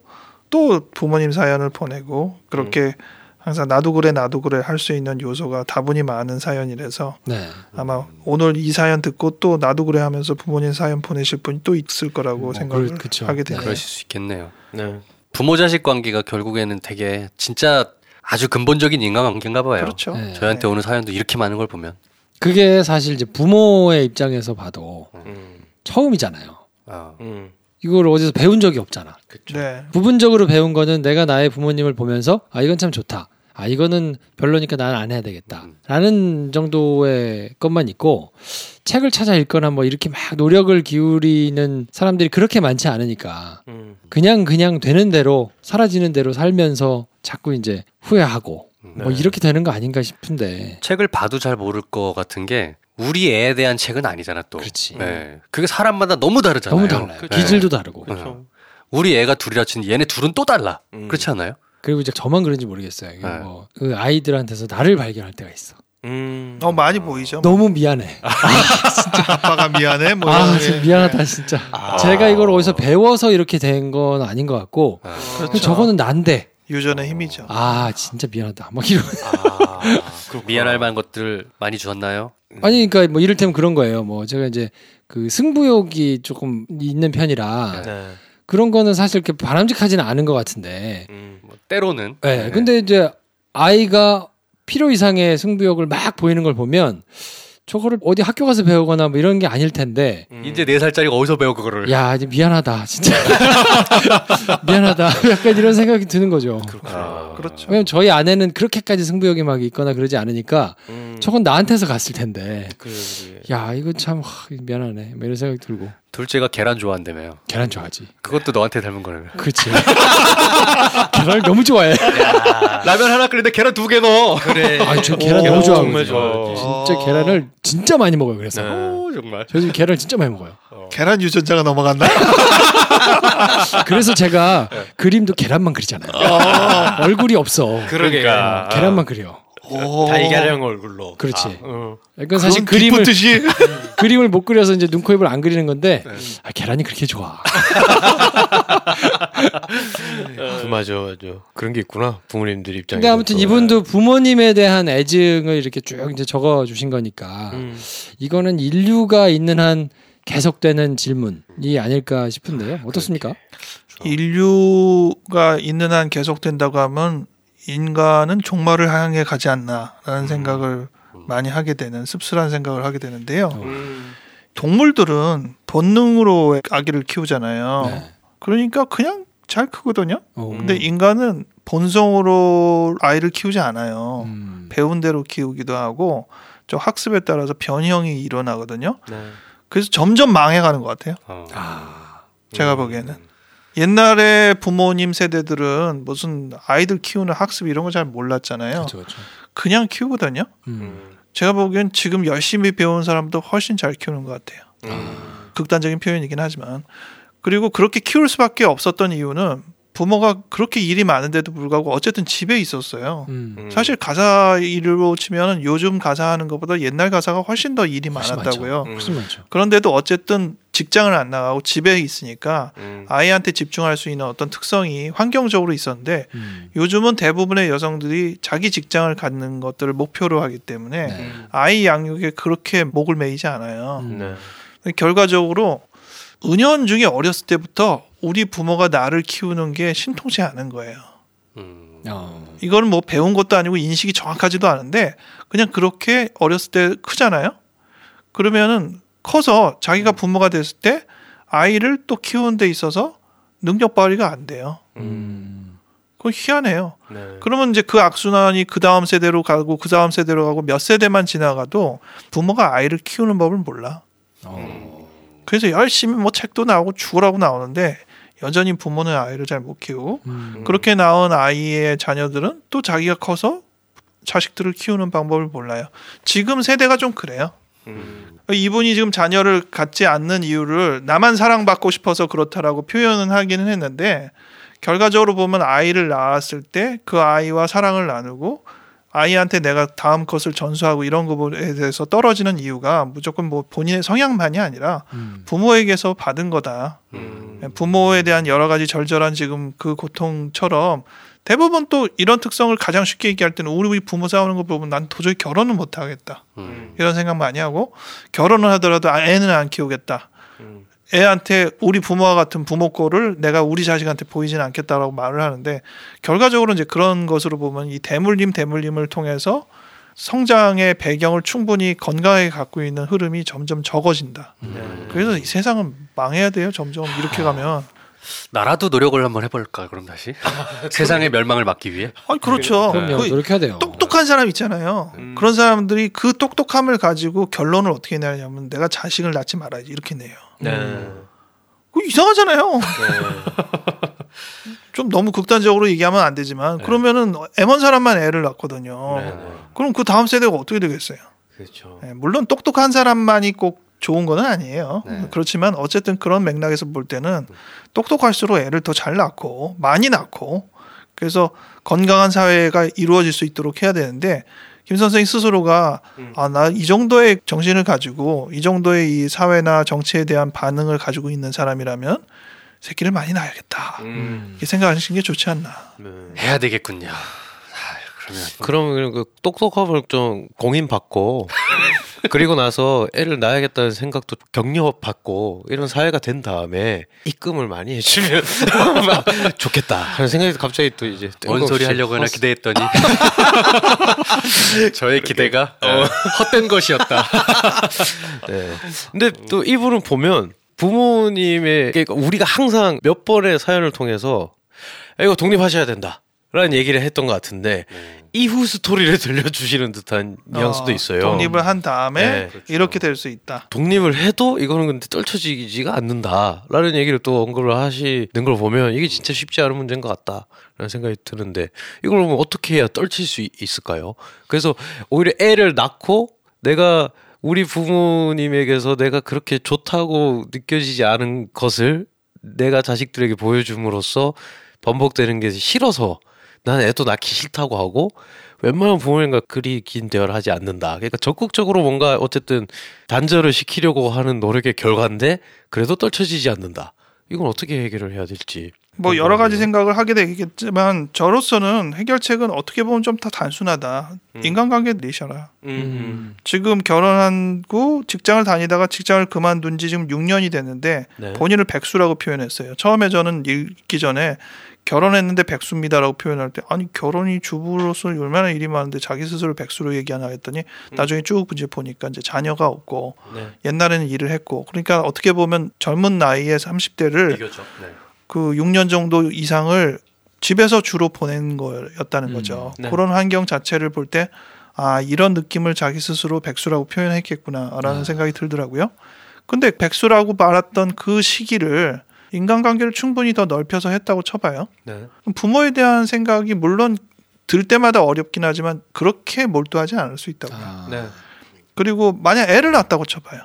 또 부모님 사연을 보내고 그렇게 항상 나도 그래 나도 그래 할 수 있는 요소가 다분히 많은 사연이라서 네. 아마 오늘 이 사연 듣고 또 나도 그래 하면서 부모님 사연 보내실 분이 또 있을 거라고 뭐, 생각을 그쵸. 하게 되네요. 그러실 수 있겠네요. 네. 부모 자식 관계가 결국에는 되게 진짜 아주 근본적인 인간 관계인가 봐요. 그렇죠. 네. 저희한테 오는 사연도 이렇게 많은 걸 보면 그게 사실 이제 부모의 입장에서 봐도 음. 처음이잖아요. 아, 음. 이걸 어디서 배운 적이 없잖아. 그쵸. 네. 부분적으로 배운 거는 내가 나의 부모님을 보면서 아 이건 참 좋다. 아 이거는 별로니까 나는 안 해야 되겠다. 음. 라는 정도의 것만 있고 책을 찾아 읽거나 뭐 이렇게 막 노력을 기울이는 사람들이 그렇게 많지 않으니까 음. 그냥 그냥 되는 대로 사라지는 대로 살면서 자꾸 이제 후회하고 뭐 네. 이렇게 되는 거 아닌가 싶은데 책을 봐도 잘 모를 것 같은 게 우리 애에 대한 책은 아니잖아 또. 그렇지. 네. 그게 사람마다 너무 다르잖아요. 너무 달라요. 네. 기질도 다르고 어. 우리 애가 둘이라 치는 얘네 둘은 또 달라. 음. 그렇지 않아요? 그리고 이제 저만 그런지 모르겠어요. 네. 뭐 그 아이들한테서 나를 발견할 때가 있어. 음. 어 많이 보이죠. 너무 미안해. 아빠가 미안해. 뭐 아, 진짜 게. 미안하다 진짜. 아. 제가 이걸 어디서 배워서 이렇게 된 건 아닌 것 같고 아. 그렇죠. 저거는 난데. 유전의 힘이죠. 아 진짜 미안하다. 막 이런. 아. 미안할 만한 것들 많이 주었나요? 아니 그러니까 뭐 이를테면 그런 거예요. 뭐 제가 이제 그 승부욕이 조금 있는 편이라 네. 그런 거는 사실 이렇게 바람직하지는 않은 것 같은데. 음. 뭐 때로는. 네. 근데 이제 아이가 필요 이상의 승부욕을 막 보이는 걸 보면 저거를 어디 학교 가서 배우거나 뭐 이런 게 아닐 텐데 음. 이제 네 살짜리가 어디서 배워 그거를? 야 이제 미안하다 진짜 미안하다 약간 이런 생각이 드는 거죠. 아. 그렇죠. 왜냐면 저희 아내는 그렇게까지 승부욕이 막 있거나 그러지 않으니까 음. 저건 나한테서 갔을 텐데 그래, 그래. 야 이거 참 하, 미안하네 뭐 이런 생각이 들고 둘째가 계란 좋아한다며요. 계란 좋아하지 그것도 너한테 닮은 거라며. 그렇지 계란을 너무 좋아해 라면 하나 끓이는데 계란 두 개 넣어. 그래. 아 저 계란 오, 너무 좋아하고 정말 좋아. 진짜 계란을 진짜 많이 먹어요 그래서 네. 오, 정말. 저 지금 계란을 진짜 많이 먹어요 계란 유전자가 넘어갔나? 그래서 제가 그림도 계란만 그리잖아요 얼굴이 없어 그러니까. 계란만 그려 오. 달걀형 얼굴로. 그렇지. 아, 어. 그러니까 사실 그림을 그림을 못 그려서 이제 눈, 코, 입을 안 그리는 건데 아, 계란이 그렇게 좋아. 그 맞아, 맞아. 그런 게 있구나. 부모님들 입장에서. 근데 아무튼 이분도 부모님에 대한 애증을 이렇게 쭉 이제 적어 주신 거니까 음. 이거는 인류가 있는 한 계속되는 질문이 아닐까 싶은데요. 어떻습니까? 인류가 있는 한 계속된다고 하면 인간은 종말을 향해 가지 않나라는 생각을 많이 하게 되는 씁쓸한 생각을 하게 되는데요. 음. 동물들은 본능으로 아기를 키우잖아요. 네. 그러니까 그냥 잘 크거든요. 어, 근데 인간은 본성으로 아이를 키우지 않아요. 음. 배운 대로 키우기도 하고 좀 학습에 따라서 변형이 일어나거든요. 네. 그래서 점점 망해가는 것 같아요. 어. 아, 제가 보기에는 옛날에 부모님 세대들은 무슨 아이들 키우는 학습 이런 거 잘 몰랐잖아요. 그렇죠, 그렇죠. 그냥 키우거든요. 음. 음. 제가 보기엔 지금 열심히 배운 사람도 훨씬 잘 키우는 것 같아요. 음. 극단적인 표현이긴 하지만 그리고 그렇게 키울 수밖에 없었던 이유는 부모가 그렇게 일이 많은데도 불구하고 어쨌든 집에 있었어요. 음. 음. 사실 가사 일로 치면은 요즘 가사 하는 것보다 옛날 가사가 훨씬 더 일이 훨씬 많았다고요. 음. 훨씬. 그런데도 어쨌든 직장을 안 나가고 집에 있으니까 음. 아이한테 집중할 수 있는 어떤 특성이 환경적으로 있었는데 음. 요즘은 대부분의 여성들이 자기 직장을 갖는 것들을 목표로 하기 때문에 네. 음. 아이 양육에 그렇게 목을 매이지 않아요. 음. 네. 결과적으로 은연 중에 어렸을 때부터 우리 부모가 나를 키우는 게 신통치 않은 거예요. 음. 어. 이거는 뭐 배운 것도 아니고 인식이 정확하지도 않은데 그냥 그렇게 어렸을 때 크잖아요. 그러면은 커서 자기가 부모가 됐을 때 아이를 또 키우는 데 있어서 능력 발휘가 안 돼요. 음. 그건 희한해요. 네. 그러면 이제 그 악순환이 그 다음 세대로 가고 그 다음 세대로 가고 몇 세대만 지나가도 부모가 아이를 키우는 법을 몰라. 그래서 열심히 뭐 책도 나오고 죽으라고 나오는데 여전히 부모는 아이를 잘 못 키우고 음. 그렇게 나온 아이의 자녀들은 또 자기가 커서 자식들을 키우는 방법을 몰라요. 지금 세대가 좀 그래요. 음. 이분이 지금 자녀를 갖지 않는 이유를 나만 사랑받고 싶어서 그렇다라고 표현은 하기는 했는데 결과적으로 보면 아이를 낳았을 때 그 아이와 사랑을 나누고 아이한테 내가 다음 것을 전수하고 이런 거에 대해서 떨어지는 이유가 무조건 뭐 본인의 성향만이 아니라 음. 부모에게서 받은 거다. 음. 부모에 대한 여러 가지 절절한 지금 그 고통처럼 대부분 또 이런 특성을 가장 쉽게 얘기할 때는 우리 부모 싸우는 거 보면 난 도저히 결혼은 못 하겠다. 음. 이런 생각 많이 하고 결혼을 하더라도 아, 애는 안 키우겠다. 음. 애한테 우리 부모와 같은 부모 꼴을 내가 우리 자식한테 보이지는 않겠다라고 말을 하는데 결과적으로 이제 그런 것으로 보면 이 대물림 대물림을 통해서 성장의 배경을 충분히 건강하게 갖고 있는 흐름이 점점 적어진다. 네. 그래서 이 세상은 망해야 돼요. 점점 이렇게 가면. 나라도 노력을 한번 해볼까 그럼 다시 세상의 멸망을 막기 위해 아니 그렇죠. 그럼요. 그 노력해야 돼요. 똑똑한 사람 있잖아요. 음. 그런 사람들이 그 똑똑함을 가지고 결론을 어떻게 내냐면 내가 자식을 낳지 말아야지 이렇게 내요. 네. 그 이상하잖아요. 네. 좀 너무 극단적으로 얘기하면 안 되지만 그러면은 애먼 사람만 애를 낳거든요. 네, 네. 그럼 그 다음 세대가 어떻게 되겠어요? 그렇죠. 네, 물론 똑똑한 사람만이 꼭 좋은 거는 아니에요. 네. 그렇지만 어쨌든 그런 맥락에서 볼 때는 똑똑할수록 애를 더 잘 낳고 많이 낳고 그래서 건강한 사회가 이루어질 수 있도록 해야 되는데 김 선생님 스스로가 음. 아나 이 정도의 정신을 가지고 이 정도의 이 사회나 정치에 대한 반응을 가지고 있는 사람이라면 새끼를 많이 낳아야겠다. 음. 이렇게 생각하시는 게 좋지 않나. 네. 해야 되겠군요. 아, 그러면 그러면 그 똑똑함을 좀 공인 받고 그리고 나서 애를 낳아야겠다는 생각도 격려 받고 이런 사회가 된 다음에 입금을 많이 해주면 좋겠다 하는 생각이 갑자기 또 이제 뭔 소리 하려고 하나 기대했더니 저의 기대가 어, 헛된 것이었다. 네. 근데 또 이분은 보면 부모님의 그러니까 우리가 항상 몇 번의 사연을 통해서 야, 이거 독립하셔야 된다. 라는 얘기를 했던 것 같은데 이후 스토리를 들려주시는 듯한 뉘앙스도 어, 있어요. 독립을 한 다음에 네, 이렇게 될 수 있다. 독립을 해도 이거는 근데 떨쳐지지가 않는다라는 얘기를 또 언급을 하시는 걸 보면 이게 진짜 쉽지 않은 문제인 것 같다라는 생각이 드는데 이걸 보면 어떻게 해야 떨칠 수 있- 있을까요? 그래서 오히려 애를 낳고 내가 우리 부모님에게서 내가 그렇게 좋다고 느껴지지 않은 것을 내가 자식들에게 보여줌으로써 번복되는 게 싫어서 난 애도 낳기 싫다고 하고 웬만한 부모님과 그리 긴 대화를 하지 않는다. 그러니까 적극적으로 뭔가 어쨌든 단절을 시키려고 하는 노력의 결과인데 그래도 떨쳐지지 않는다. 이건 어떻게 해결을 해야 될지. 뭐 여러 가지 생각을 하게 되겠지만 저로서는 해결책은 어떻게 보면 좀더 단순하다. 음. 인간관계 내셔라. 음. 지금 결혼하고 직장을 다니다가 직장을 그만둔 지 지금 6년이 됐는데 네. 본인을 백수라고 표현했어요. 처음에 저는 읽기 전에 결혼했는데 백수입니다라고 표현할 때 아니 결혼이 주부로서 얼마나 일이 많은데 자기 스스로 백수로 얘기하나 했더니 나중에 쭉 이제 보니까 이제 자녀가 없고 네. 옛날에는 일을 했고 그러니까 어떻게 보면 젊은 나이에 30대를 이거죠. 네. 그 6년 정도 이상을 집에서 주로 보낸 거였다는 음, 거죠. 네. 그런 환경 자체를 볼 때 아, 이런 느낌을 자기 스스로 백수라고 표현했겠구나라는 아. 생각이 들더라고요. 근데 백수라고 말했던 그 시기를 인간관계를 충분히 더 넓혀서 했다고 쳐봐요. 네. 부모에 대한 생각이 물론 들 때마다 어렵긴 하지만 그렇게 몰두하지 않을 수 있다고요. 아, 네. 그리고 만약 애를 낳았다고 쳐봐요.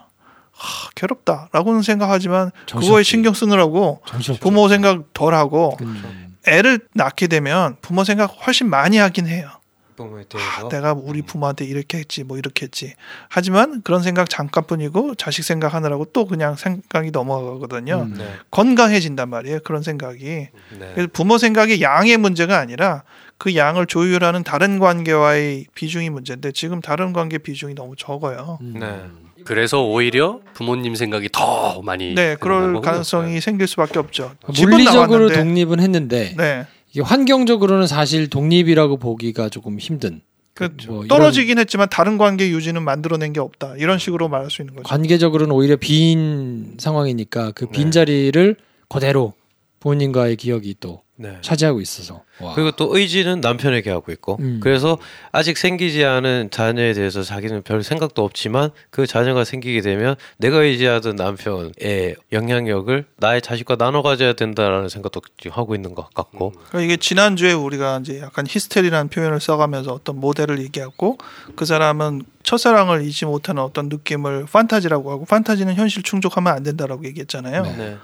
하, 괴롭다라고는 생각하지만 정신없지. 그거에 신경 쓰느라고 정신없죠. 부모 생각 덜 하고 음. 애를 낳게 되면 부모 생각 훨씬 많이 하긴 해요. 부모에 아, 대해서. 내가 우리 부모한테 이렇게 했지 뭐 이렇게 했지. 하지만 그런 생각 잠깐뿐이고 자식 생각하느라고 또 그냥 생각이 넘어가거든요. 음. 네. 건강해진단 말이에요. 그런 생각이. 네. 그래서 부모 생각이 양의 문제가 아니라 그 양을 조율하는 다른 관계와의 비중이 문제인데 지금 다른 관계 비중이 너무 적어요. 음. 네. 그래서 오히려 부모님 생각이 더 많이 네, 그럴. 가능성이 생길 수밖에 없죠. 집은 물리적으로 독립은 했는데 네. 이게 환경적으로는 사실 독립이라고 보기가 조금 힘든 그뭐 떨어지긴 했지만 다른 관계 유지는 만들어낸 게 없다. 이런 식으로 말할 수 있는 거죠. 관계적으로는 오히려 빈 상황이니까 그빈 네. 자리를 그대로 부모님과의 기억이 또 네. 차지하고 있어서. 와. 그리고 또 의지는 남편에게 하고 있고 음. 그래서 아직 생기지 않은 자녀에 대해서 자기는 별 생각도 없지만 그 자녀가 생기게 되면 내가 의지하던 남편의 영향력을 나의 자식과 나눠 가져야 된다라는 생각도 지금 하고 있는 것 같고 그러니까 이게 지난주에 우리가 이제 약간 히스테리라는 표현을 써가면서 어떤 모델을 얘기했고 그 사람은 첫사랑을 잊지 못하는 어떤 느낌을 판타지라고 하고 판타지는 현실 충족하면 안 된다라고 얘기했잖아요. 네.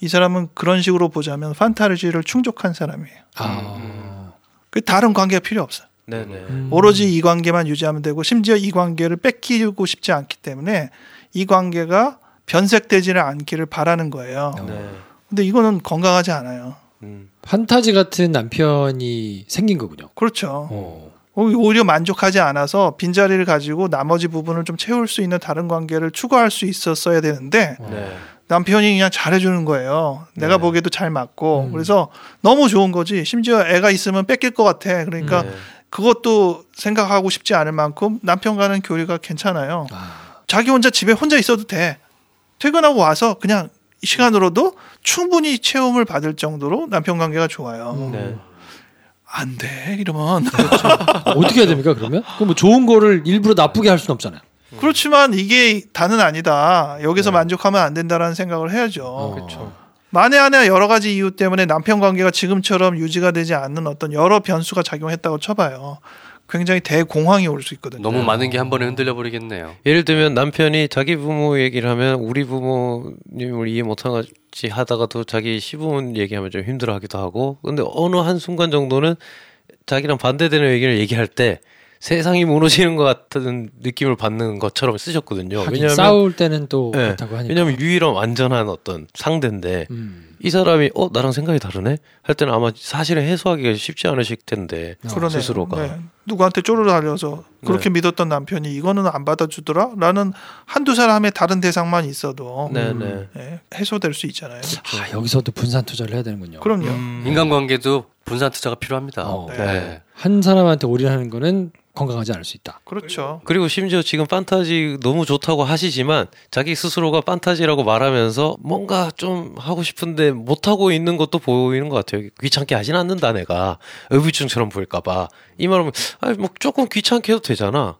이 사람은 그런 식으로 보자면 판타지를 충족한 사람이에요. 아. 그 다른 관계가 필요 없어요. 네네. 음. 오로지 이 관계만 유지하면 되고 심지어 이 관계를 뺏기고 싶지 않기 때문에 이 관계가 변색되지는 않기를 바라는 거예요. 네. 근데 이거는 건강하지 않아요. 음. 판타지 같은 남편이 생긴 거군요. 그렇죠. 어. 오히려 만족하지 않아서 빈자리를 가지고 나머지 부분을 좀 채울 수 있는 다른 관계를 추구할 수 있었어야 되는데 네. 남편이 그냥 잘해주는 거예요. 내가 네. 보기에도 잘 맞고 음. 그래서 너무 좋은 거지. 심지어 애가 있으면 뺏길 것 같아. 그러니까 네. 그것도 생각하고 싶지 않을 만큼 남편과는 교류가 괜찮아요. 아. 자기 혼자 집에 혼자 있어도 돼. 퇴근하고 와서 그냥 이 시간으로도 충분히 체험을 받을 정도로 남편 관계가 좋아요. 네. 안 돼. 이러면 어떻게 해야 됩니까 그러면? 그럼 뭐 좋은 거를 일부러 나쁘게 할 수는 없잖아요. 그렇지만 이게 다는 아니다. 여기서 네. 만족하면 안 된다라는 생각을 해야죠. 어. 그렇죠. 만에 하나 여러 가지 이유 때문에 남편 관계가 지금처럼 유지가 되지 않는 어떤 여러 변수가 작용했다고 쳐봐요. 굉장히 대공황이 올 수 있거든요. 너무 많은 게 한 번에 흔들려 버리겠네요. 예를 들면 남편이 자기 부모 얘기를 하면 우리 부모님을 이해 못하지 하다가도 자기 시부모 얘기하면 좀 힘들어하기도 하고 근데 어느 한 순간 정도는 자기랑 반대되는 의견을 얘기할 때 세상이 무너지는 것 같은 느낌을 받는 것처럼 쓰셨거든요. 하긴 왜냐하면 싸울 때는 또 네, 그렇다고 하니까. 왜냐하면 유일한 완전한 어떤 상대인데 음. 이 사람이 어 나랑 생각이 다르네 할 때는 아마 사실은 해소하기가 쉽지 않으실 텐데 그러네요. 스스로가 네. 누구한테 쪼르르 달려서 그렇게 믿었던 남편이 이거는 안 받아주더라? 라는 한두 사람의 다른 대상만 있어도 네네 예, 해소될 수 있잖아요. 아, 여기서도 분산 투자를 해야 되는군요. 그럼요. 음. 인간관계도 분산 투자가 필요합니다. 어. 네. 한 사람한테 올인하는 거는 건강하지 않을 수 있다. 그렇죠. 그리고 심지어 지금 판타지 너무 좋다고 하시지만 자기 스스로가 판타지라고 말하면서 뭔가 좀 하고 싶은데 못 하고 있는 것도 보이는 것 같아요. 귀찮게 하진 않는다 내가 의부증처럼 보일까봐 이 말하면 아뭐 조금 귀찮게 해도 되잖아.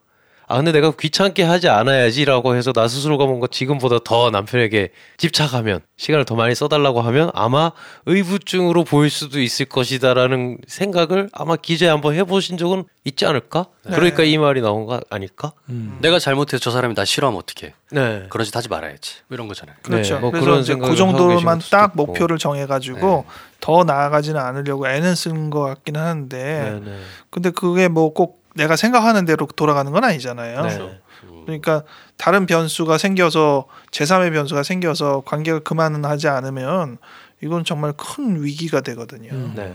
아 근데 내가 귀찮게 하지 않아야지라고 해서 나 스스로가 뭔가 지금보다 더 남편에게 집착하면 시간을 더 많이 써달라고 하면 아마 의부증으로 보일 수도 있을 것이다라는 생각을 아마 기자에 한번 해보신 적은 있지 않을까? 그러니까 이 말이 나온 거 아닐까? 음. 내가 잘못해서 저 사람이 나 싫어하면 어떡해. 네. 그런 짓 하지 말아야지. 뭐 이런 거잖아요. 그렇죠. 네, 뭐 그래서 그런 이제 그 정도만 딱 있고. 목표를 정해가지고 더 나아가지는 않으려고 애는 쓴것 같기는 하는데 네, 네. 근데 그게 뭐 꼭 내가 생각하는 대로 돌아가는 건 아니잖아요. 네. 그러니까 다른 변수가 생겨서 제3의 변수가 생겨서 관계가 그만하지 않으면 이건 정말 큰 위기가 되거든요. 음. 네.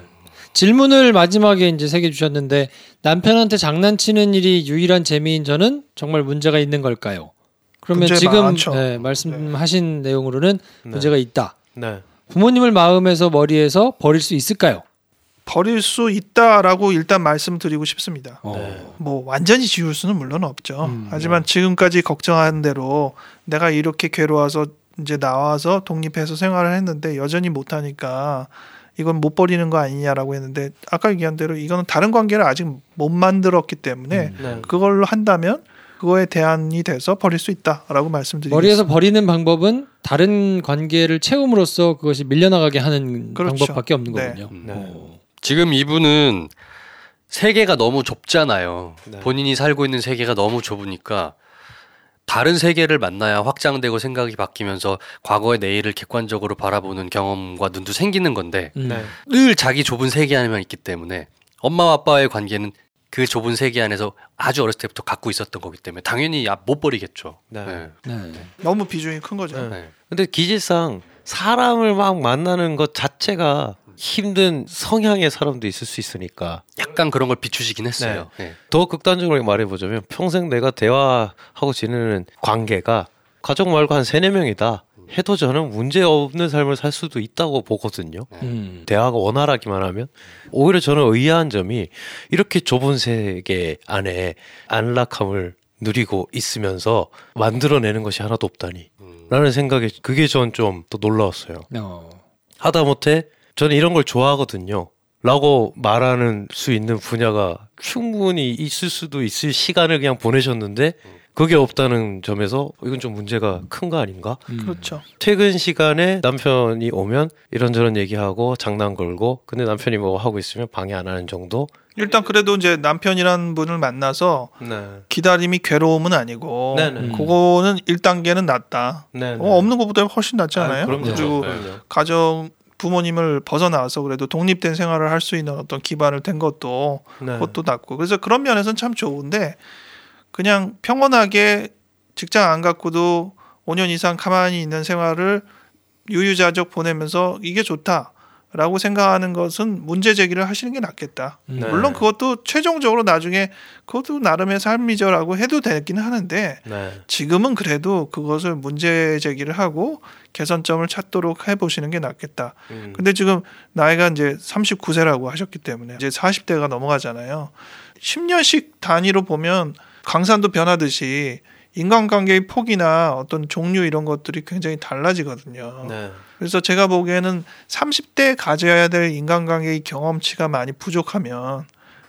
질문을 마지막에 이제 새겨 주셨는데 남편한테 장난치는 일이 유일한 재미인 저는 정말 문제가 있는 걸까요? 그러면 지금. 네, 말씀하신 내용으로는 네. 문제가 있다. 네. 부모님을 마음에서 머리에서 버릴 수 있을까요? 버릴 수 있다라고 일단 말씀드리고 싶습니다. 어. 네. 뭐 완전히 지울 수는 물론 없죠. 음, 하지만 지금까지 걱정한 대로 내가 이렇게 괴로워서 이제 나와서 독립해서 생활을 했는데 여전히 못하니까 이건 못 버리는 거 아니냐라고 했는데 아까 얘기한 대로 이거는 다른 관계를 아직 못 만들었기 때문에 네. 그걸로 한다면 그거에 대안이 돼서 버릴 수 있다라고 말씀드리겠습니다. 머리에서 버리는 방법은 다른 관계를 채움으로써 그것이 밀려나가게 하는 그렇죠. 방법밖에 없는 네. 거군요. 네. 어. 지금 이분은 세계가 너무 좁잖아요. 네. 본인이 살고 있는 세계가 너무 좁으니까 다른 세계를 만나야 확장되고 생각이 바뀌면서 과거의 내일을 객관적으로 바라보는 경험과 눈도 생기는 건데 음. 네. 늘 자기 좁은 세계 안에만 있기 때문에 엄마와 아빠의 관계는 그 좁은 세계 안에서 아주 어렸을 때부터 갖고 있었던 거기 때문에 당연히 아, 못 버리겠죠. 네. 네. 네. 너무 비중이 큰 거죠. 네. 네. 근데 기질상 사람을 막 만나는 것 자체가 힘든 성향의 사람도 있을 수 있으니까 약간 그런 걸 비추시긴 했어요. 네. 더 극단적으로 말해보자면 평생 내가 대화하고 지내는 관계가 가족 말고 한 세네 명이다 해도 저는 문제 없는 삶을 살 수도 있다고 보거든요. 음. 대화가 원활하기만 하면 오히려 저는 의아한 점이 이렇게 좁은 세계 안에 안락함을 누리고 있으면서 만들어내는 것이 하나도 없다니 라는 생각에 그게 전 좀 또 놀라웠어요. 어. 하다못해 저는 이런 걸 좋아하거든요. 라고 말하는 수 있는 분야가 충분히 있을 수도 있을 시간을 그냥 보내셨는데 그게 없다는 점에서 이건 좀 문제가 큰 거 아닌가? 그렇죠. 퇴근 시간에 남편이 오면 이런저런 얘기하고 장난 걸고 근데 남편이 뭐 하고 있으면 방해 안 하는 정도? 일단 그래도 이제 남편이라는 분을 만나서 네. 기다림이 괴로움은 아니고 네네. 그거는 1단계는 낫다. 네. 어, 없는 것보다 훨씬 낫지 않아요? 아, 그럼요. 그리고 그럼요. 가정 부모님을 벗어나서 그래도 독립된 생활을 할 수 있는 어떤 기반을 된 것도 네. 그것도 낫고 그래서 그런 면에서는 참 좋은데 그냥 평온하게 직장 안 갖고도 5년 이상 가만히 있는 생활을 유유자적 보내면서 이게 좋다 라고 생각하는 것은 문제 제기를 하시는 게 낫겠다. 네. 물론 그것도 최종적으로 나중에 그것도 나름의 삶이죠라고 해도 되긴 하는데 네. 지금은 그래도 그것을 문제 제기를 하고 개선점을 찾도록 해보시는 게 낫겠다. 음. 근데 지금 나이가 이제 39세라고 하셨기 때문에 이제 40대가 넘어가잖아요. 10년씩 단위로 보면 강산도 변하듯이 인간관계의 폭이나 어떤 종류 이런 것들이 굉장히 달라지거든요. 네. 그래서 제가 보기에는 30대에 가져야 될 인간관계의 경험치가 많이 부족하면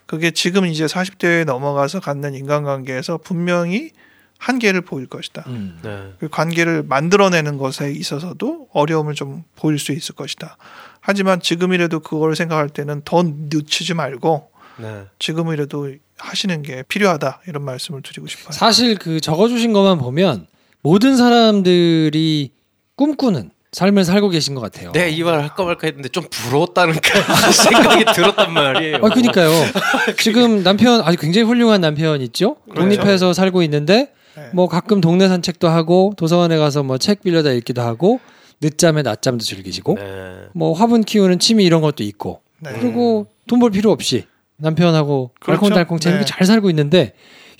그게 지금 이제 40대에 넘어가서 갖는 인간관계에서 분명히 한계를 보일 것이다. 음. 네. 그 관계를 만들어내는 것에 있어서도 어려움을 좀 보일 수 있을 것이다. 하지만 지금이라도 그걸 생각할 때는 더 늦추지 말고 네. 지금이라도 하시는 게 필요하다 이런 말씀을 드리고 싶어요. 사실 그 적어주신 것만 보면 모든 사람들이 꿈꾸는 삶을 살고 계신 것 같아요. 내가 이말 할까 말까 했는데 좀 부러웠다는 그 생각이 들었단 말이에요. 아, 그니까요. 지금 남편 아주 굉장히 훌륭한 남편 있죠? 독립해서 살고 있는데 네. 뭐 가끔 동네 산책도 하고 도서관에 가서 뭐 책 빌려다 읽기도 하고 늦잠에 낮잠도 즐기시고 네. 뭐 화분 키우는 취미 이런 것도 있고 네. 그리고 돈 벌 필요 없이 남편하고 그렇죠. 달콩달콩 재밌게 네. 잘 살고 있는데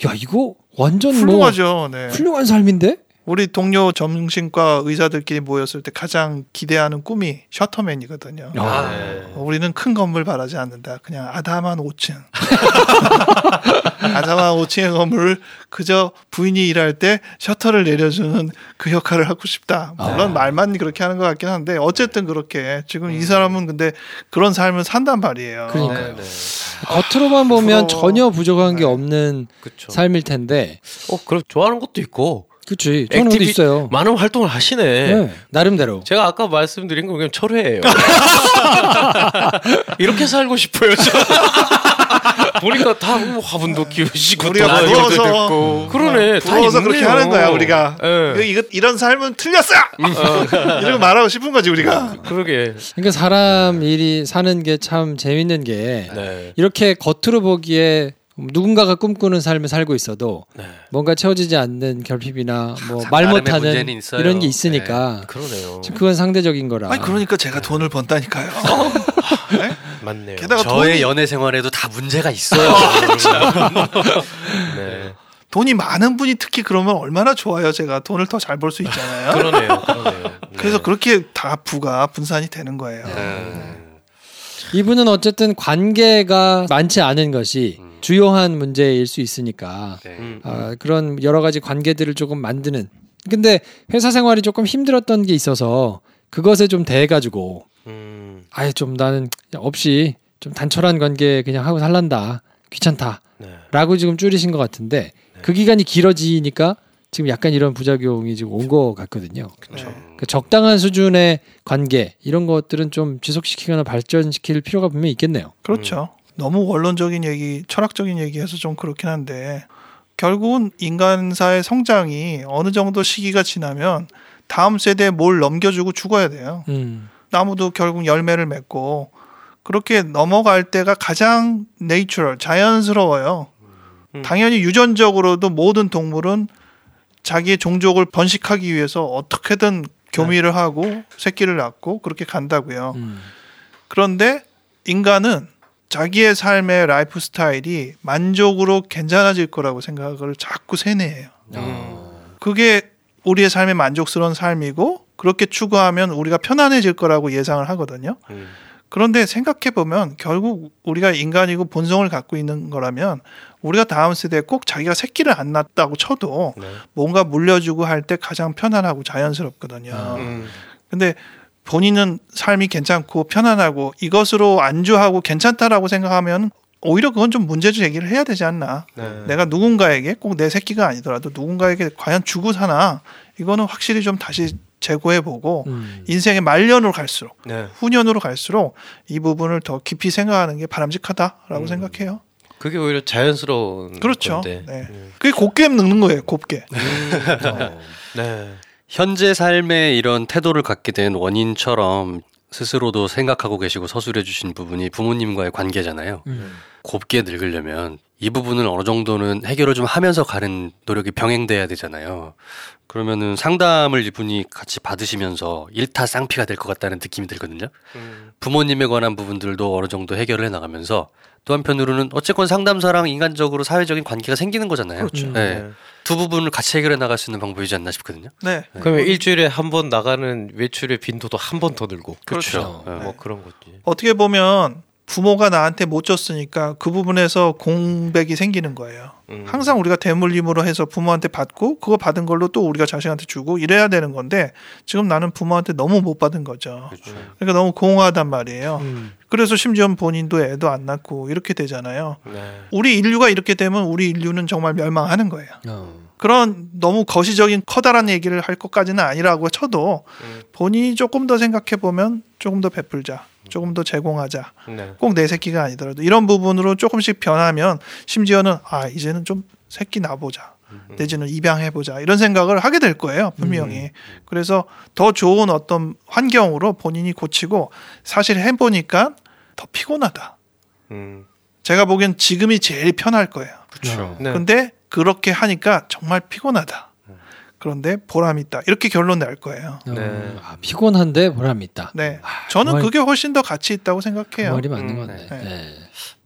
야 이거 완전 훌륭하죠. 네. 뭐 훌륭한 삶인데 우리 동료 정신과 의사들끼리 모였을 때 가장 기대하는 꿈이 셔터맨이거든요. 아, 네. 우리는 큰 건물 바라지 않는다. 그냥 아담한 5층. 아담한 5층의 건물을 그저 부인이 일할 때 셔터를 내려주는 그 역할을 하고 싶다. 물론 아. 말만 그렇게 하는 것 같긴 한데 어쨌든 그렇게 지금 이 사람은 근데 그런 삶을 산단 말이에요. 그러니까요. 네. 겉으로만 보면 부러워. 전혀 부족한 게 네. 없는 그쵸. 삶일 텐데 어, 그럼 좋아하는 것도 있고 그치 저는 액티비- 있어요. 많은 활동을 하시네. 네, 나름대로. 제가 아까 말씀드린 거 그냥 철회예요. 이렇게 살고 싶어요. 저. 보니까 다뭐 화분도 키우시고 우리가 또 부러워서 듣고 그러네. 다 부러워서 그렇게. 하는 거야 우리가. 예. 이거 이런 삶은 틀렸어. 이런 거 말하고 싶은 거지 우리가. 그러게. 그러니까 사람 일이 사는 게 참 재밌는 게 네. 이렇게 겉으로 보기에 누군가가 꿈꾸는 삶을 살고 있어도 네. 뭔가 채워지지 않는 결핍이나 뭐 말 못하는. 이런 게 있으니까 그러네요. 지금 그건 상대적인 거라. 아니 그러니까 제가 돈을 번다니까요. 네? 맞네요. 게다가 저의 돈이, 연애 생활에도 다 문제가 있어요. 네. 돈이 많은 분이 특히 그러면 얼마나 좋아요. 제가 돈을 더잘벌수 있잖아요. 그러네요. 그러네요. 네. 그래서 그렇게 다 부가 분산이 되는 거예요. 네. 이분은 어쨌든 관계가 많지 않은 것이 음. 주요한 문제일 수 있으니까 네. 음, 아, 그런 여러 가지 관계들을 조금 만드는. 근데 회사 생활이 조금 힘들었던 게 있어서 그것에 좀 대해가지고 음, 아예 좀 나는 없이 좀 단촐한 관계 그냥 하고 살란다 귀찮다라고 네. 지금 줄이신 것 같은데 그 기간이 길어지니까 지금 약간 이런 부작용이 지금 온 것 같거든요. 네. 그 적당한 수준의 관계 이런 것들은 좀 지속시키거나 발전시킬 필요가 분명히 있겠네요. 그렇죠. 너무 원론적인 얘기, 철학적인 얘기해서 좀 그렇긴 한데 결국은 인간사의 성장이 어느 정도 시기가 지나면 다음 세대에 뭘 넘겨주고 죽어야 돼요. 음. 나무도 결국 열매를 맺고 그렇게 넘어갈 때가 가장 네이처럴 자연스러워요. 음. 당연히 유전적으로도 모든 동물은 자기의 종족을 번식하기 위해서 어떻게든 교미를 하고 새끼를 낳고 그렇게 간다고요. 음. 그런데 인간은 자기의 삶의 라이프 스타일이 만족으로 괜찮아질 거라고 생각을 자꾸 세뇌해요. 그게 우리의 삶의 만족스러운 삶이고 그렇게 추구하면 우리가 편안해질 거라고 예상을 하거든요. 음. 그런데 생각해 보면 결국 우리가 인간이고 본성을 갖고 있는 거라면 우리가 다음 세대에 꼭 자기가 새끼를 안 낳았다고 쳐도 네. 뭔가 물려주고 할 때 가장 편안하고 자연스럽거든요. 음. 근데 본인은 삶이 괜찮고 편안하고 이것으로 안주하고 괜찮다라고 생각하면 오히려 그건 좀 문제 제기를 해야 되지 않나. 네. 내가 누군가에게 꼭 내 새끼가 아니더라도 누군가에게 과연 주고 사나 이거는 확실히 좀 다시 재고해보고 음. 인생의 말년으로 갈수록 네. 후년으로 갈수록 이 부분을 더 깊이 생각하는 게 바람직하다라고 음. 생각해요. 그게 오히려 자연스러운 그렇죠. 건데. 네. 음. 그게 곱게 늙는 거예요. 곱게. 네. 현재 삶에 이런 태도를 갖게 된 원인처럼 스스로도 생각하고 계시고 서술해 주신 부분이 부모님과의 관계잖아요. 음. 곱게 늙으려면 이 부분을 어느 정도는 해결을 좀 하면서 가는 노력이 병행돼야 되잖아요. 그러면은 상담을 이분이 같이 받으시면서 일타 쌍피가 될 것 같다는 느낌이 들거든요. 음. 부모님에 관한 부분들도 어느 정도 해결을 해 나가면서 또 한편으로는 어쨌건 상담사랑 인간적으로 사회적인 관계가 생기는 거잖아요. 그렇죠. 네. 네. 두 부분을 같이 해결해 나갈 수 있는 방법이지 않나 싶거든요. 네. 그러면 일주일에 한 번 나가는 외출의 빈도도 한 번 더 늘고. 그렇죠. 네. 뭐 그런 거지. 어떻게 보면 부모가 나한테 못 줬으니까 그 부분에서 공백이 생기는 거예요. 음. 항상 우리가 대물림으로 해서 부모한테 받고 그거 받은 걸로 또 우리가 자식한테 주고 이래야 되는 건데 지금 나는 부모한테 너무 못 받은 거죠. 그렇죠. 그러니까 너무 공허하단 말이에요. 음. 그래서 심지어 본인도 애도 안 낳고 이렇게 되잖아요. 네. 우리 인류가 이렇게 되면 우리 인류는 정말 멸망하는 거예요. 어. 그런 너무 거시적인 커다란 얘기를 할 것까지는 아니라고 쳐도 음. 본인이 조금 더 생각해 보면 조금 더 베풀자, 조금 더 제공하자. 네. 꼭내 새끼가 아니더라도 이런 부분으로 조금씩 변하면 심지어는 아 이제는 좀 새끼 나보자 내지는 입양해보자 이런 생각을 하게 될 거예요 분명히 그래서 더 좋은 어떤 환경으로 본인이 고치고 사실 해보니까 더 피곤하다 음. 제가 보기엔 지금이 제일 편할 거예요 그렇죠. 네. 근데 그렇게 하니까 정말 피곤하다 그런데 보람 있다 이렇게 결론 낼 거예요 어. 네. 아, 피곤한데 보람 있다. 네 저는 정말- 그게 훨씬 더 가치 있다고 그 생각해요 말이 맞는 음, 건데. 네. 네.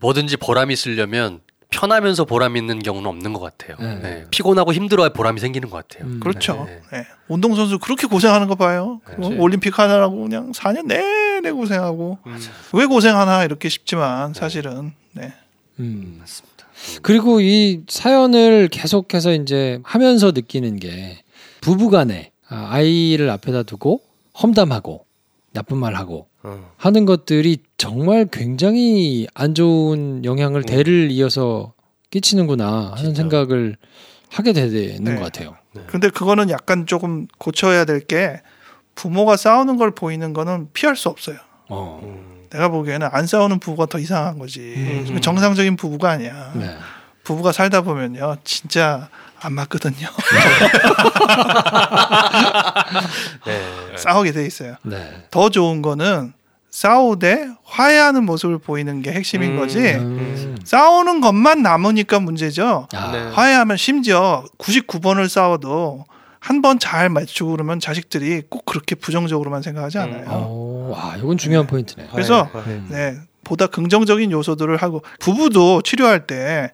뭐든지 보람이 있으려면 편하면서 보람 있는 경우는 없는 것 같아요. 네. 네. 피곤하고 힘들어야 보람이 생기는 것 같아요. 음. 그렇죠. 네. 네. 운동선수 그렇게 고생하는 거 봐요. 올림픽 하느라고 그냥 4년 내내 고생하고 음. 왜 고생하나 이렇게 싶지만 사실은 네. 음. 그리고 이 사연을 계속해서 이제 하면서 느끼는 게 부부간에 아, 아이를 앞에다 두고 험담하고 나쁜 말 하고 어. 하는 것들이 정말 굉장히 안 좋은 영향을 음. 대를 이어서 끼치는구나 하는 진짜. 생각을 하게 되는 네. 것 같아요. 근데 그거는 약간 조금 고쳐야 될 게 부모가 싸우는 걸 보이는 거는 피할 수 없어요. 어. 음. 내가 보기에는 안 싸우는 부부가 더 이상한 거지. 음. 정상적인 부부가 아니야. 네. 부부가 살다 보면요, 진짜 안 맞거든요. 네. 싸우게 돼 있어요. 네. 더 좋은 거는 싸우되 화해하는 모습을 보이는 게 핵심인 음. 거지. 음. 싸우는 것만 남으니까 문제죠. 아. 네. 화해하면 심지어 99번을 싸워도 한 번 잘 맞추고 그러면 자식들이 꼭 그렇게 부정적으로만 생각하지 않아요. 오, 아, 이건 중요한 포인트네. 그래서 화해, 화해. 네, 보다 긍정적인 요소들을 하고 부부도 치료할 때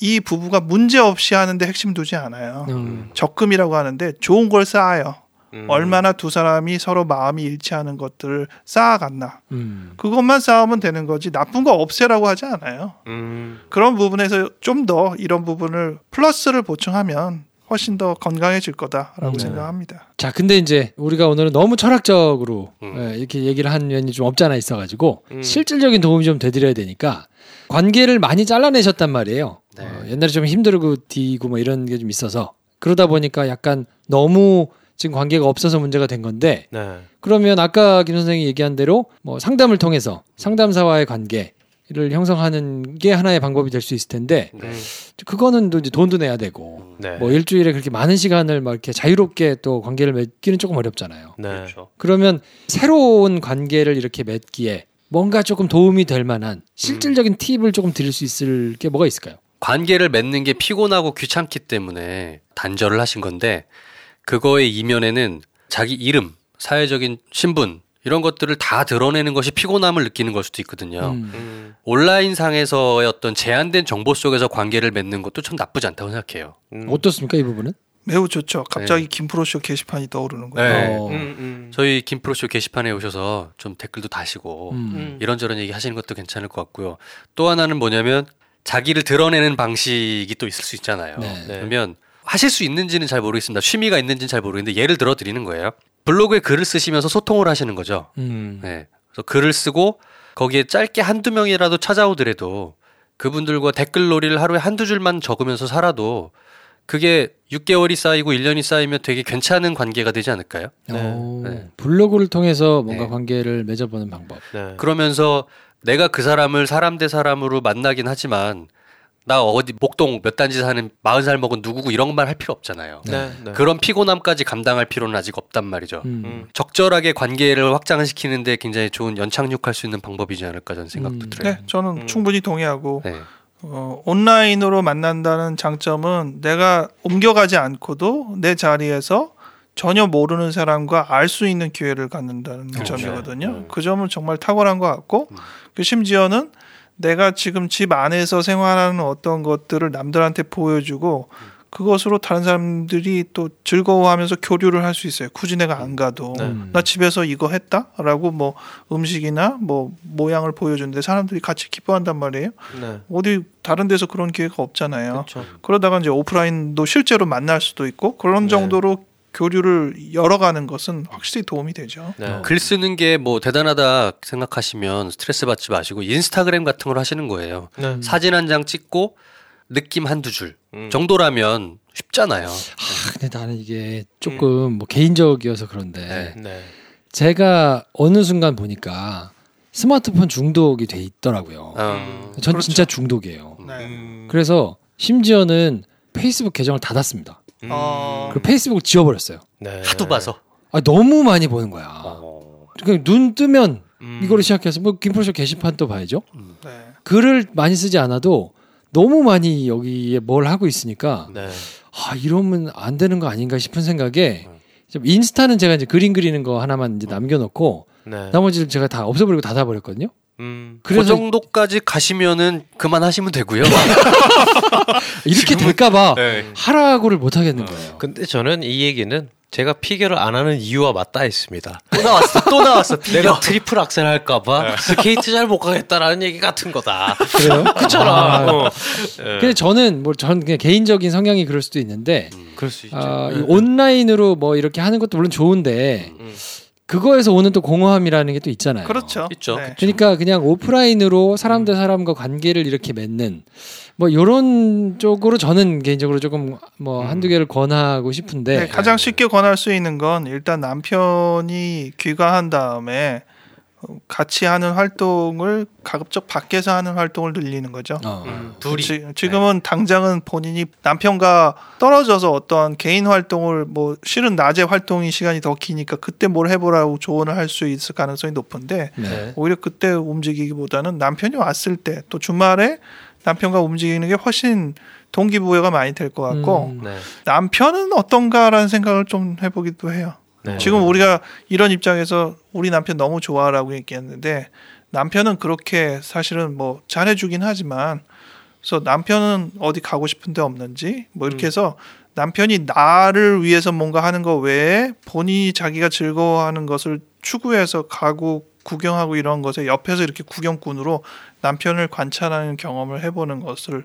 이 부부가 문제 없이 하는데 핵심 두지 않아요. 음. 적금이라고 하는데 좋은 걸 쌓아요. 음. 얼마나 두 사람이 서로 마음이 일치하는 것들을 쌓아갔나. 음. 그것만 쌓으면 되는 거지 나쁜 거 없애라고 하지 않아요. 음. 그런 부분에서 좀 더 이런 부분을 플러스를 보충하면 훨씬 더 건강해질 거다라고 네. 생각합니다. 자, 근데 이제 우리가 오늘은 너무 철학적으로 음. 예, 이렇게 얘기를 한 면이 좀 없잖아 있어가지고 음. 실질적인 도움이 좀 되드려야 되니까 관계를 많이 잘라내셨단 말이에요. 네. 어, 옛날에 좀 힘들고 뒤고 뭐 이런 게 좀 있어서 그러다 보니까 약간 너무 지금 관계가 없어서 문제가 된 건데 네. 그러면 아까 김 선생이 얘기한 대로 뭐 상담을 통해서 상담사와의 관계 를 형성하는 게 하나의 방법이 될 수 있을 텐데 네. 그거는 또 이제 돈도 내야 되고 네. 뭐 일주일에 그렇게 많은 시간을 막 이렇게 자유롭게 또 관계를 맺기는 조금 어렵잖아요. 네. 그렇죠. 그러면 새로운 관계를 이렇게 맺기에 뭔가 조금 도움이 될 만한 실질적인 팁을 조금 드릴 수 있을 게 뭐가 있을까요? 관계를 맺는 게 피곤하고 귀찮기 때문에 단절을 하신 건데 그거의 이면에는 자기 이름, 사회적인 신분 이런 것들을 다 드러내는 것이 피곤함을 느끼는 걸 수도 있거든요. 음. 음. 온라인 상에서의 어떤 제한된 정보 속에서 관계를 맺는 것도 참 나쁘지 않다고 생각해요. 음. 어떻습니까 이 부분은? 매우 좋죠. 갑자기 김프로쇼 게시판이 떠오르는 거예요. 네. 어. 음, 음. 저희 김프로쇼 게시판에 오셔서 좀 댓글도 다시고 음. 음. 이런저런 얘기 하시는 것도 괜찮을 것 같고요. 또 하나는 뭐냐면 자기를 드러내는 방식이 또 있을 수 있잖아요. 네. 네. 그러면 하실 수 있는지는 잘 모르겠습니다. 취미가 있는지는 잘 모르겠는데 예를 들어 드리는 거예요. 블로그에 글을 쓰시면서 소통을 하시는 거죠. 음. 네. 그래서 글을 쓰고 거기에 짧게 한두 명이라도 찾아오더라도 그분들과 댓글 놀이를 하루에 한두 줄만 적으면서 살아도 그게 6개월이 쌓이고 1년이 쌓이면 되게 괜찮은 관계가 되지 않을까요? 오, 네. 블로그를 통해서 뭔가 네. 관계를 맺어보는 방법. 네. 그러면서 내가 그 사람을 사람 대 사람으로 만나긴 하지만 나 어디 목동 몇 단지 사는 마흔 살 먹은 누구고 이런 말할 필요 없잖아요. 네. 네. 그런 피곤함까지 감당할 필요는 아직 없단 말이죠. 음. 음. 적절하게 관계를 확장시키는데 굉장히 좋은 연착륙할 수 있는 방법이지 않을까 저는 생각도 음. 들어요. 네, 저는 음. 충분히 동의하고 네. 어, 온라인으로 만난다는 장점은 내가 옮겨가지 않고도 내 자리에서 전혀 모르는 사람과 알 수 있는 기회를 갖는다는 그렇죠. 점이거든요. 음. 그 점은 정말 탁월한 것 같고 음. 그 심지어는 내가 지금 집 안에서 생활하는 어떤 것들을 남들한테 보여주고 그것으로 다른 사람들이 또 즐거워하면서 교류를 할 수 있어요. 굳이 내가 안 가도 네. 음. 나 집에서 이거 했다라고 뭐 음식이나 뭐 모양을 보여주는데 사람들이 같이 기뻐한단 말이에요. 네. 어디 다른 데서 그런 기회가 없잖아요. 그렇죠. 그러다가 이제 오프라인도 실제로 만날 수도 있고 그런 네. 정도로 교류를 열어가는 것은 확실히 도움이 되죠. 네. 글 쓰는 게 뭐 대단하다 생각하시면 스트레스 받지 마시고 인스타그램 같은 걸 하시는 거예요. 네. 사진 한 장 찍고 느낌 한두 줄 음. 정도라면 쉽잖아요. 아, 근데 나는 이게 조금 뭐 개인적이어서 그런데 네. 네. 제가 어느 순간 보니까 스마트폰 중독이 돼 있더라고요. 어, 전 그렇죠. 진짜 중독이에요. 네. 음. 그래서 심지어는 페이스북 계정을 닫았습니다. 음. 어. 그리고 페이스북을 지워버렸어요. 네. 하도 봐서. 아, 너무 많이 보는 거야. 어. 그러니까 눈 뜨면 음. 이거로 시작해서 뭐 김포쇼 게시판 또 봐야죠. 네. 글을 많이 쓰지 않아도 너무 많이 여기에 뭘 하고 있으니까 네. 아 이러면 안 되는 거 아닌가 싶은 생각에 음. 좀 인스타는 제가 이제 그림 그리는 거 하나만 이제 남겨놓고 네. 나머지를 제가 다 없애버리고 닫아버렸거든요. 음. 그 그래서 정도까지 가시면은 그만하시면 되고요. 이렇게 될까봐 네. 하라고를 못 하겠는 거예요. 근데 저는 이 얘기는 제가 피겨를 안 하는 이유와 맞닿아 있습니다. 또 나왔어. 또 나왔어. 내가 트리플 악셀 할까봐 스케이트 잘 못 가겠다라는 얘기 같은 거다. 그래요? 그렇잖아. 아, 어. 근데 저는 뭐 전 그냥 개인적인 성향이 그럴 수도 있는데 그럴 수 있죠. 아, 이 네. 온라인으로 뭐 이렇게 하는 것도 물론 좋은데 음. 그거에서 오는 또 공허함이라는 게 또 있잖아요. 그렇죠. 있죠. 네. 그러니까 그냥 오프라인으로 사람 대 사람과 관계를 이렇게 맺는 뭐 이런 쪽으로 저는 개인적으로 조금 뭐 한두 개를 권하고 싶은데 네, 가장 쉽게 권할 수 있는 건 일단 남편이 귀가한 다음에 어, 같이 하는 활동을 가급적 밖에서 하는 활동을 늘리는 거죠. 어. 음. 둘이 지, 지금은 당장은 본인이 남편과 떨어져서 어떤 개인 활동을 뭐 실은 낮에 활동이 시간이 더 기니까 그때 뭘 해보라고 조언을 할 수 있을 가능성이 높은데 네. 오히려 그때 움직이기보다는 남편이 왔을 때 또 주말에 남편과 움직이는 게 훨씬 동기부여가 많이 될 것 같고 음. 네. 남편은 어떤가라는 생각을 좀 해보기도 해요. 네. 지금 우리가 이런 입장에서 우리 남편 너무 좋아라고 얘기했는데 남편은 그렇게 사실은 뭐 잘해주긴 하지만 그래서 남편은 어디 가고 싶은데 없는지 뭐 이렇게 해서 남편이 나를 위해서 뭔가 하는 거 외에 본인이 자기가 즐거워하는 것을 추구해서 가고 구경하고 이런 것에 옆에서 이렇게 구경꾼으로 남편을 관찰하는 경험을 해보는 것을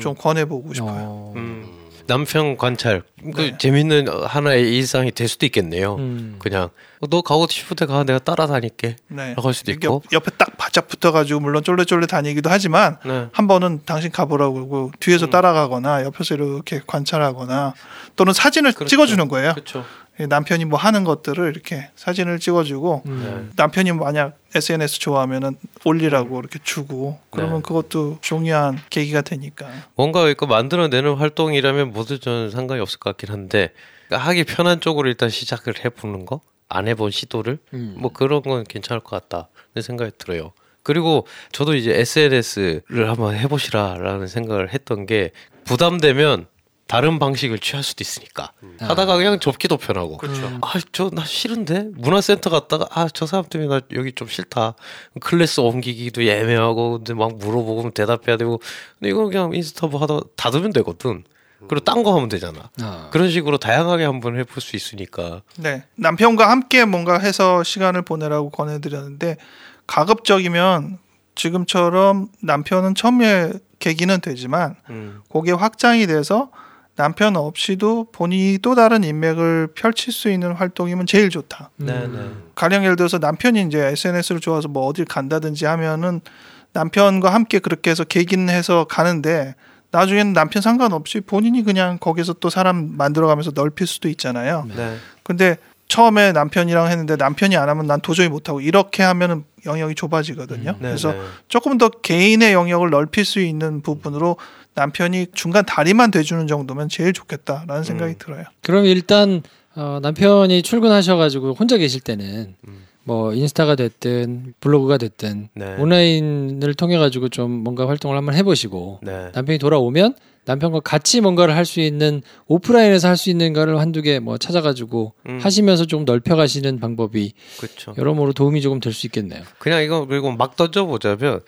좀 권해보고 싶어요. 어. 음. 남편 관찰 그 네. 재밌는 하나의 일상이 될 수도 있겠네요. 음. 그냥 어, 너 가고 싶을 때 가 내가 따라다닐게. 네. 나갈 수도 있고. 옆, 옆에 딱 바짝 붙어가지고 물론 쫄래쫄래 다니기도 하지만 네. 한 번은 당신 가보라고 뒤에서 음. 따라가거나 옆에서 이렇게 관찰하거나 또는 사진을 그렇죠. 찍어주는 거예요. 그렇죠. 남편이 뭐 하는 것들을 이렇게 사진을 찍어주고 음. 남편이 만약 SNS 좋아하면은 올리라고 이렇게 주고 그러면 네. 그것도 중요한 계기가 되니까. 뭔가 이거 만들어내는 활동이라면 모두 저는 상관이 없을 것 같긴 한데 하기 편한 쪽으로 일단 시작을 해보는 거. 안 해본 시도를 음. 뭐 그런 건 괜찮을 것 같다는 생각이 들어요. 그리고 저도 이제 SNS를 한번 해보시라라는 생각을 했던 게 부담되면 다른 방식을 취할 수도 있으니까. 하다가 그냥 접기도 편하고. 음. 아저 나 싫은데? 문화센터 갔다가 아 저 사람 때문에 나 여기 좀 싫다. 클래스 옮기기도 애매하고 근데 막 물어보고 대답해야 되고. 근데 이거 그냥 인스타 뭐 하다 닫으면 되거든. 그리고 딴 거 하면 되잖아. 아. 그런 식으로 다양하게 한번 해볼 수 있으니까. 네. 남편과 함께 뭔가 해서 시간을 보내라고 권해드렸는데 가급적이면 지금처럼 남편은 처음에 계기는 되지만 음. 그게 확장이 돼서 남편 없이도 본인이 또 다른 인맥을 펼칠 수 있는 활동이면 제일 좋다. 음. 네, 네. 가령 예를 들어서 남편이 이제 SNS를 좋아서 뭐 어딜 간다든지 하면은 남편과 함께 그렇게 해서 계긴해서 가는데 나중에는 남편 상관없이 본인이 그냥 거기서 또 사람 만들어가면서 넓힐 수도 있잖아요. 네. 근데 처음에 남편이랑 했는데 남편이 안 하면 난 도저히 못하고 이렇게 하면은 영역이 좁아지거든요. 네, 그래서 네. 조금 더 개인의 영역을 넓힐 수 있는 부분으로 남편이 중간 다리만 돼주는 정도면 제일 좋겠다라는 생각이 음. 들어요. 그럼 일단 어, 남편이 출근하셔가지고 혼자 계실 때는 음. 뭐 인스타가 됐든 블로그가 됐든 네. 온라인을 통해 가지고 좀 뭔가 활동을 한번 해보시고 네. 남편이 돌아오면 남편과 같이 뭔가를 할 수 있는 오프라인에서 할 수 있는 거를 한두 개 뭐 찾아가지고 음. 하시면서 좀 넓혀가시는 방법이 그렇죠. 여러모로 도움이 조금 될 수 있겠네요. 그냥 이거 그리고 막 던져보자면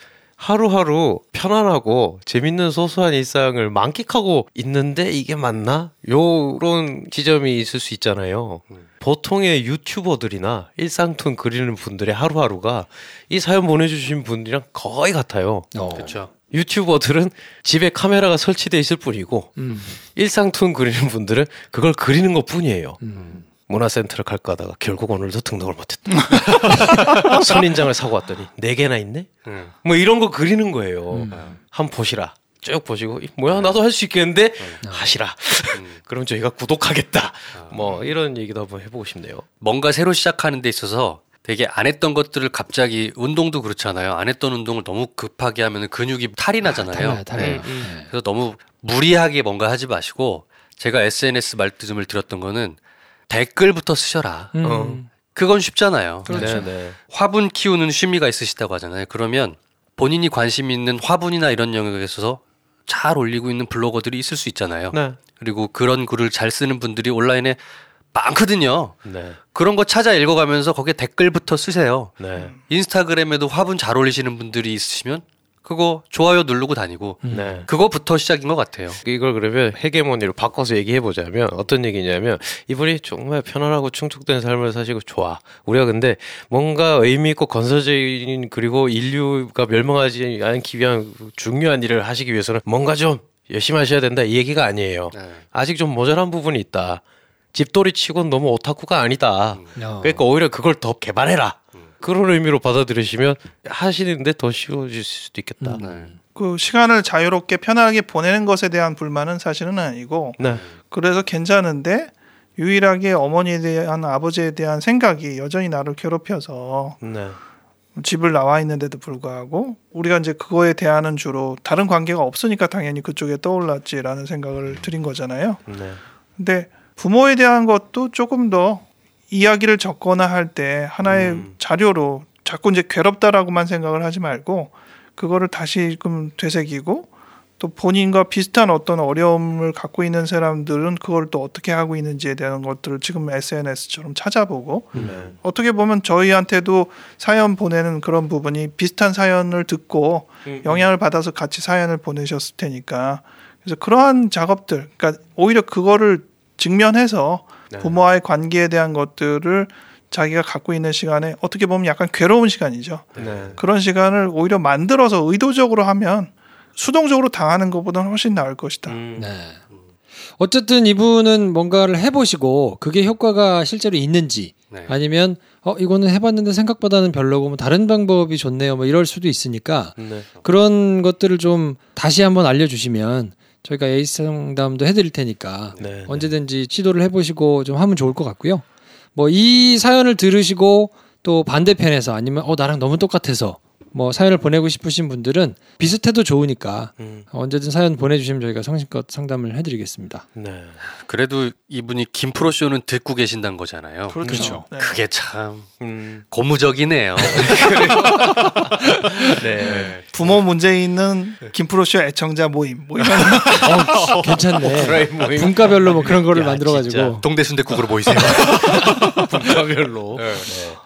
하루하루 편안하고 재밌는 소소한 일상을 만끽하고 있는데 이게 맞나? 요런 지점이 있을 수 있잖아요. 보통의 유튜버들이나 일상툰 그리는 분들의 하루하루가 이 사연 보내주신 분들이랑 거의 같아요. 어. 그렇죠. 유튜버들은 집에 카메라가 설치돼 있을 뿐이고 음. 일상툰 그리는 분들은 그걸 그리는 것 뿐이에요. 음. 문화센터를 갈까 하다가 결국 오늘도 등록을 못했다. 선인장을 사고 왔더니 네 개나 있네. 음. 뭐 이런 거 그리는 거예요. 음. 한번 보시라. 쭉 보시고 이, 뭐야 나도 할 수 있겠는데 음. 하시라. 그럼 저희가 구독하겠다. 뭐 이런 얘기도 한번 해보고 싶네요. 뭔가 새로 시작하는 데 있어서 되게 안 했던 것들을 갑자기 운동도 그렇잖아요. 안 했던 운동을 너무 급하게 하면 근육이 탈이 나잖아요. 달라요, 달라요. 네. 네. 그래서 너무 무리하게 뭔가 하지 마시고 제가 SNS 말씀을 드렸던 거는 댓글부터 쓰셔라. 음. 어. 그건 쉽잖아요. 네, 네. 화분 키우는 취미가 있으시다고 하잖아요. 그러면 본인이 관심 있는 화분이나 이런 영역에 있어서 잘 올리고 있는 블로거들이 있을 수 있잖아요. 네. 그리고 그런 글을 잘 쓰는 분들이 온라인에 많거든요. 네. 그런 거 찾아 읽어가면서 거기에 댓글부터 쓰세요. 네. 인스타그램에도 화분 잘 올리시는 분들이 있으시면 그거 좋아요 누르고 다니고 네. 그거부터 시작인 것 같아요. 이걸 그러면 헤게모니로 바꿔서 얘기해 보자면 어떤 얘기냐면 이분이 정말 편안하고 충족된 삶을 사시고 좋아. 우리가 근데 뭔가 의미 있고 건설적인 그리고 인류가 멸망하지 않기 위한 중요한 일을 하시기 위해서는 뭔가 좀 열심히 하셔야 된다 이 얘기가 아니에요. 아직 좀 모자란 부분이 있다. 집돌이 치곤 너무 오타쿠가 아니다. 어. 그러니까 오히려 그걸 더 개발해라. 그런 의미로 받아들이시면 하시는데 더 쉬워질 수도 있겠다. 네. 그 시간을 자유롭게 편하게 보내는 것에 대한 불만은 사실은 아니고 네. 그래서 괜찮은데 유일하게 어머니에 대한 아버지에 대한 생각이 여전히 나를 괴롭혀서 네. 집을 나와 있는데도 불구하고 우리가 이제 그거에 대하는 주로 다른 관계가 없으니까 당연히 그쪽에 떠올랐지라는 생각을 드린 거잖아요. 네. 근데 부모에 대한 것도 조금 더 이야기를 적거나 할 때 하나의 음. 자료로 자꾸 이제 괴롭다라고만 생각을 하지 말고 그거를 다시금 되새기고 또 본인과 비슷한 어떤 어려움을 갖고 있는 사람들은 그걸 또 어떻게 하고 있는지에 대한 것들을 지금 SNS처럼 찾아보고 네. 어떻게 보면 저희한테도 사연 보내는 그런 부분이 비슷한 사연을 듣고 음. 영향을 받아서 같이 사연을 보내셨을 테니까 그래서 그러한 작업들 그러니까 오히려 그거를 직면해서 네. 부모와의 관계에 대한 것들을 자기가 갖고 있는 시간에 어떻게 보면 약간 괴로운 시간이죠. 네. 그런 시간을 오히려 만들어서 의도적으로 하면 수동적으로 당하는 것보다는 훨씬 나을 것이다. 음. 네. 어쨌든 이분은 뭔가를 해보시고 그게 효과가 실제로 있는지 네. 아니면 어 이거는 해봤는데 생각보다는 별로고 뭐 다른 방법이 좋네요 뭐 이럴 수도 있으니까 네. 그런 것들을 좀 다시 한번 알려주시면 저희가 에이스 상담도 해드릴 테니까 네. 언제든지 시도를 해보시고 좀 하면 좋을 것 같고요. 뭐 이 사연을 들으시고 또 반대편에서 아니면 어 나랑 너무 똑같아서 뭐 사연을 보내고 싶으신 분들은 비슷해도 좋으니까 음. 언제든 사연 보내주시면 저희가 성심껏 상담을 해드리겠습니다. 네. 그래도 이분이 김프로 쇼는 듣고 계신다는 거잖아요. 그렇죠. 네. 그게 참 음. 고무적이네요. 네. 부모 문제 있는 김프로쇼 애청자 모임 뭐 이런 어, 괜찮네. 프라임 모임. 분과별로 뭐 그런 거를 야, 만들어가지고. 진짜. 동대 순대국으로 모이세요. 분과별로. 네.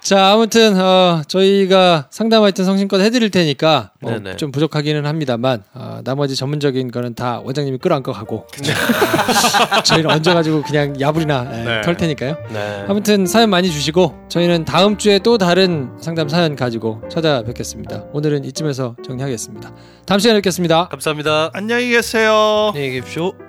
자, 아무튼 어, 저희가 상담 하여튼 성심껏 해드릴 테니까 뭐 네네. 좀 부족하기는 합니다만 어, 나머지 전문적인 거는 다 원장님이 끌어안고 가고 저희는 얹어가지고 그냥 야부리나 예, 네. 털 테니까요. 네. 아무튼 사연 많이 주시고 저희는 다음 주에 또 다른 상담 사연 가지고 찾아뵙겠습니다. 오늘은 이쯤에서 정리하겠습니다. 다음 시간에 뵙겠습니다. 감사합니다. 안녕히 계세요. 안녕히 계십시오.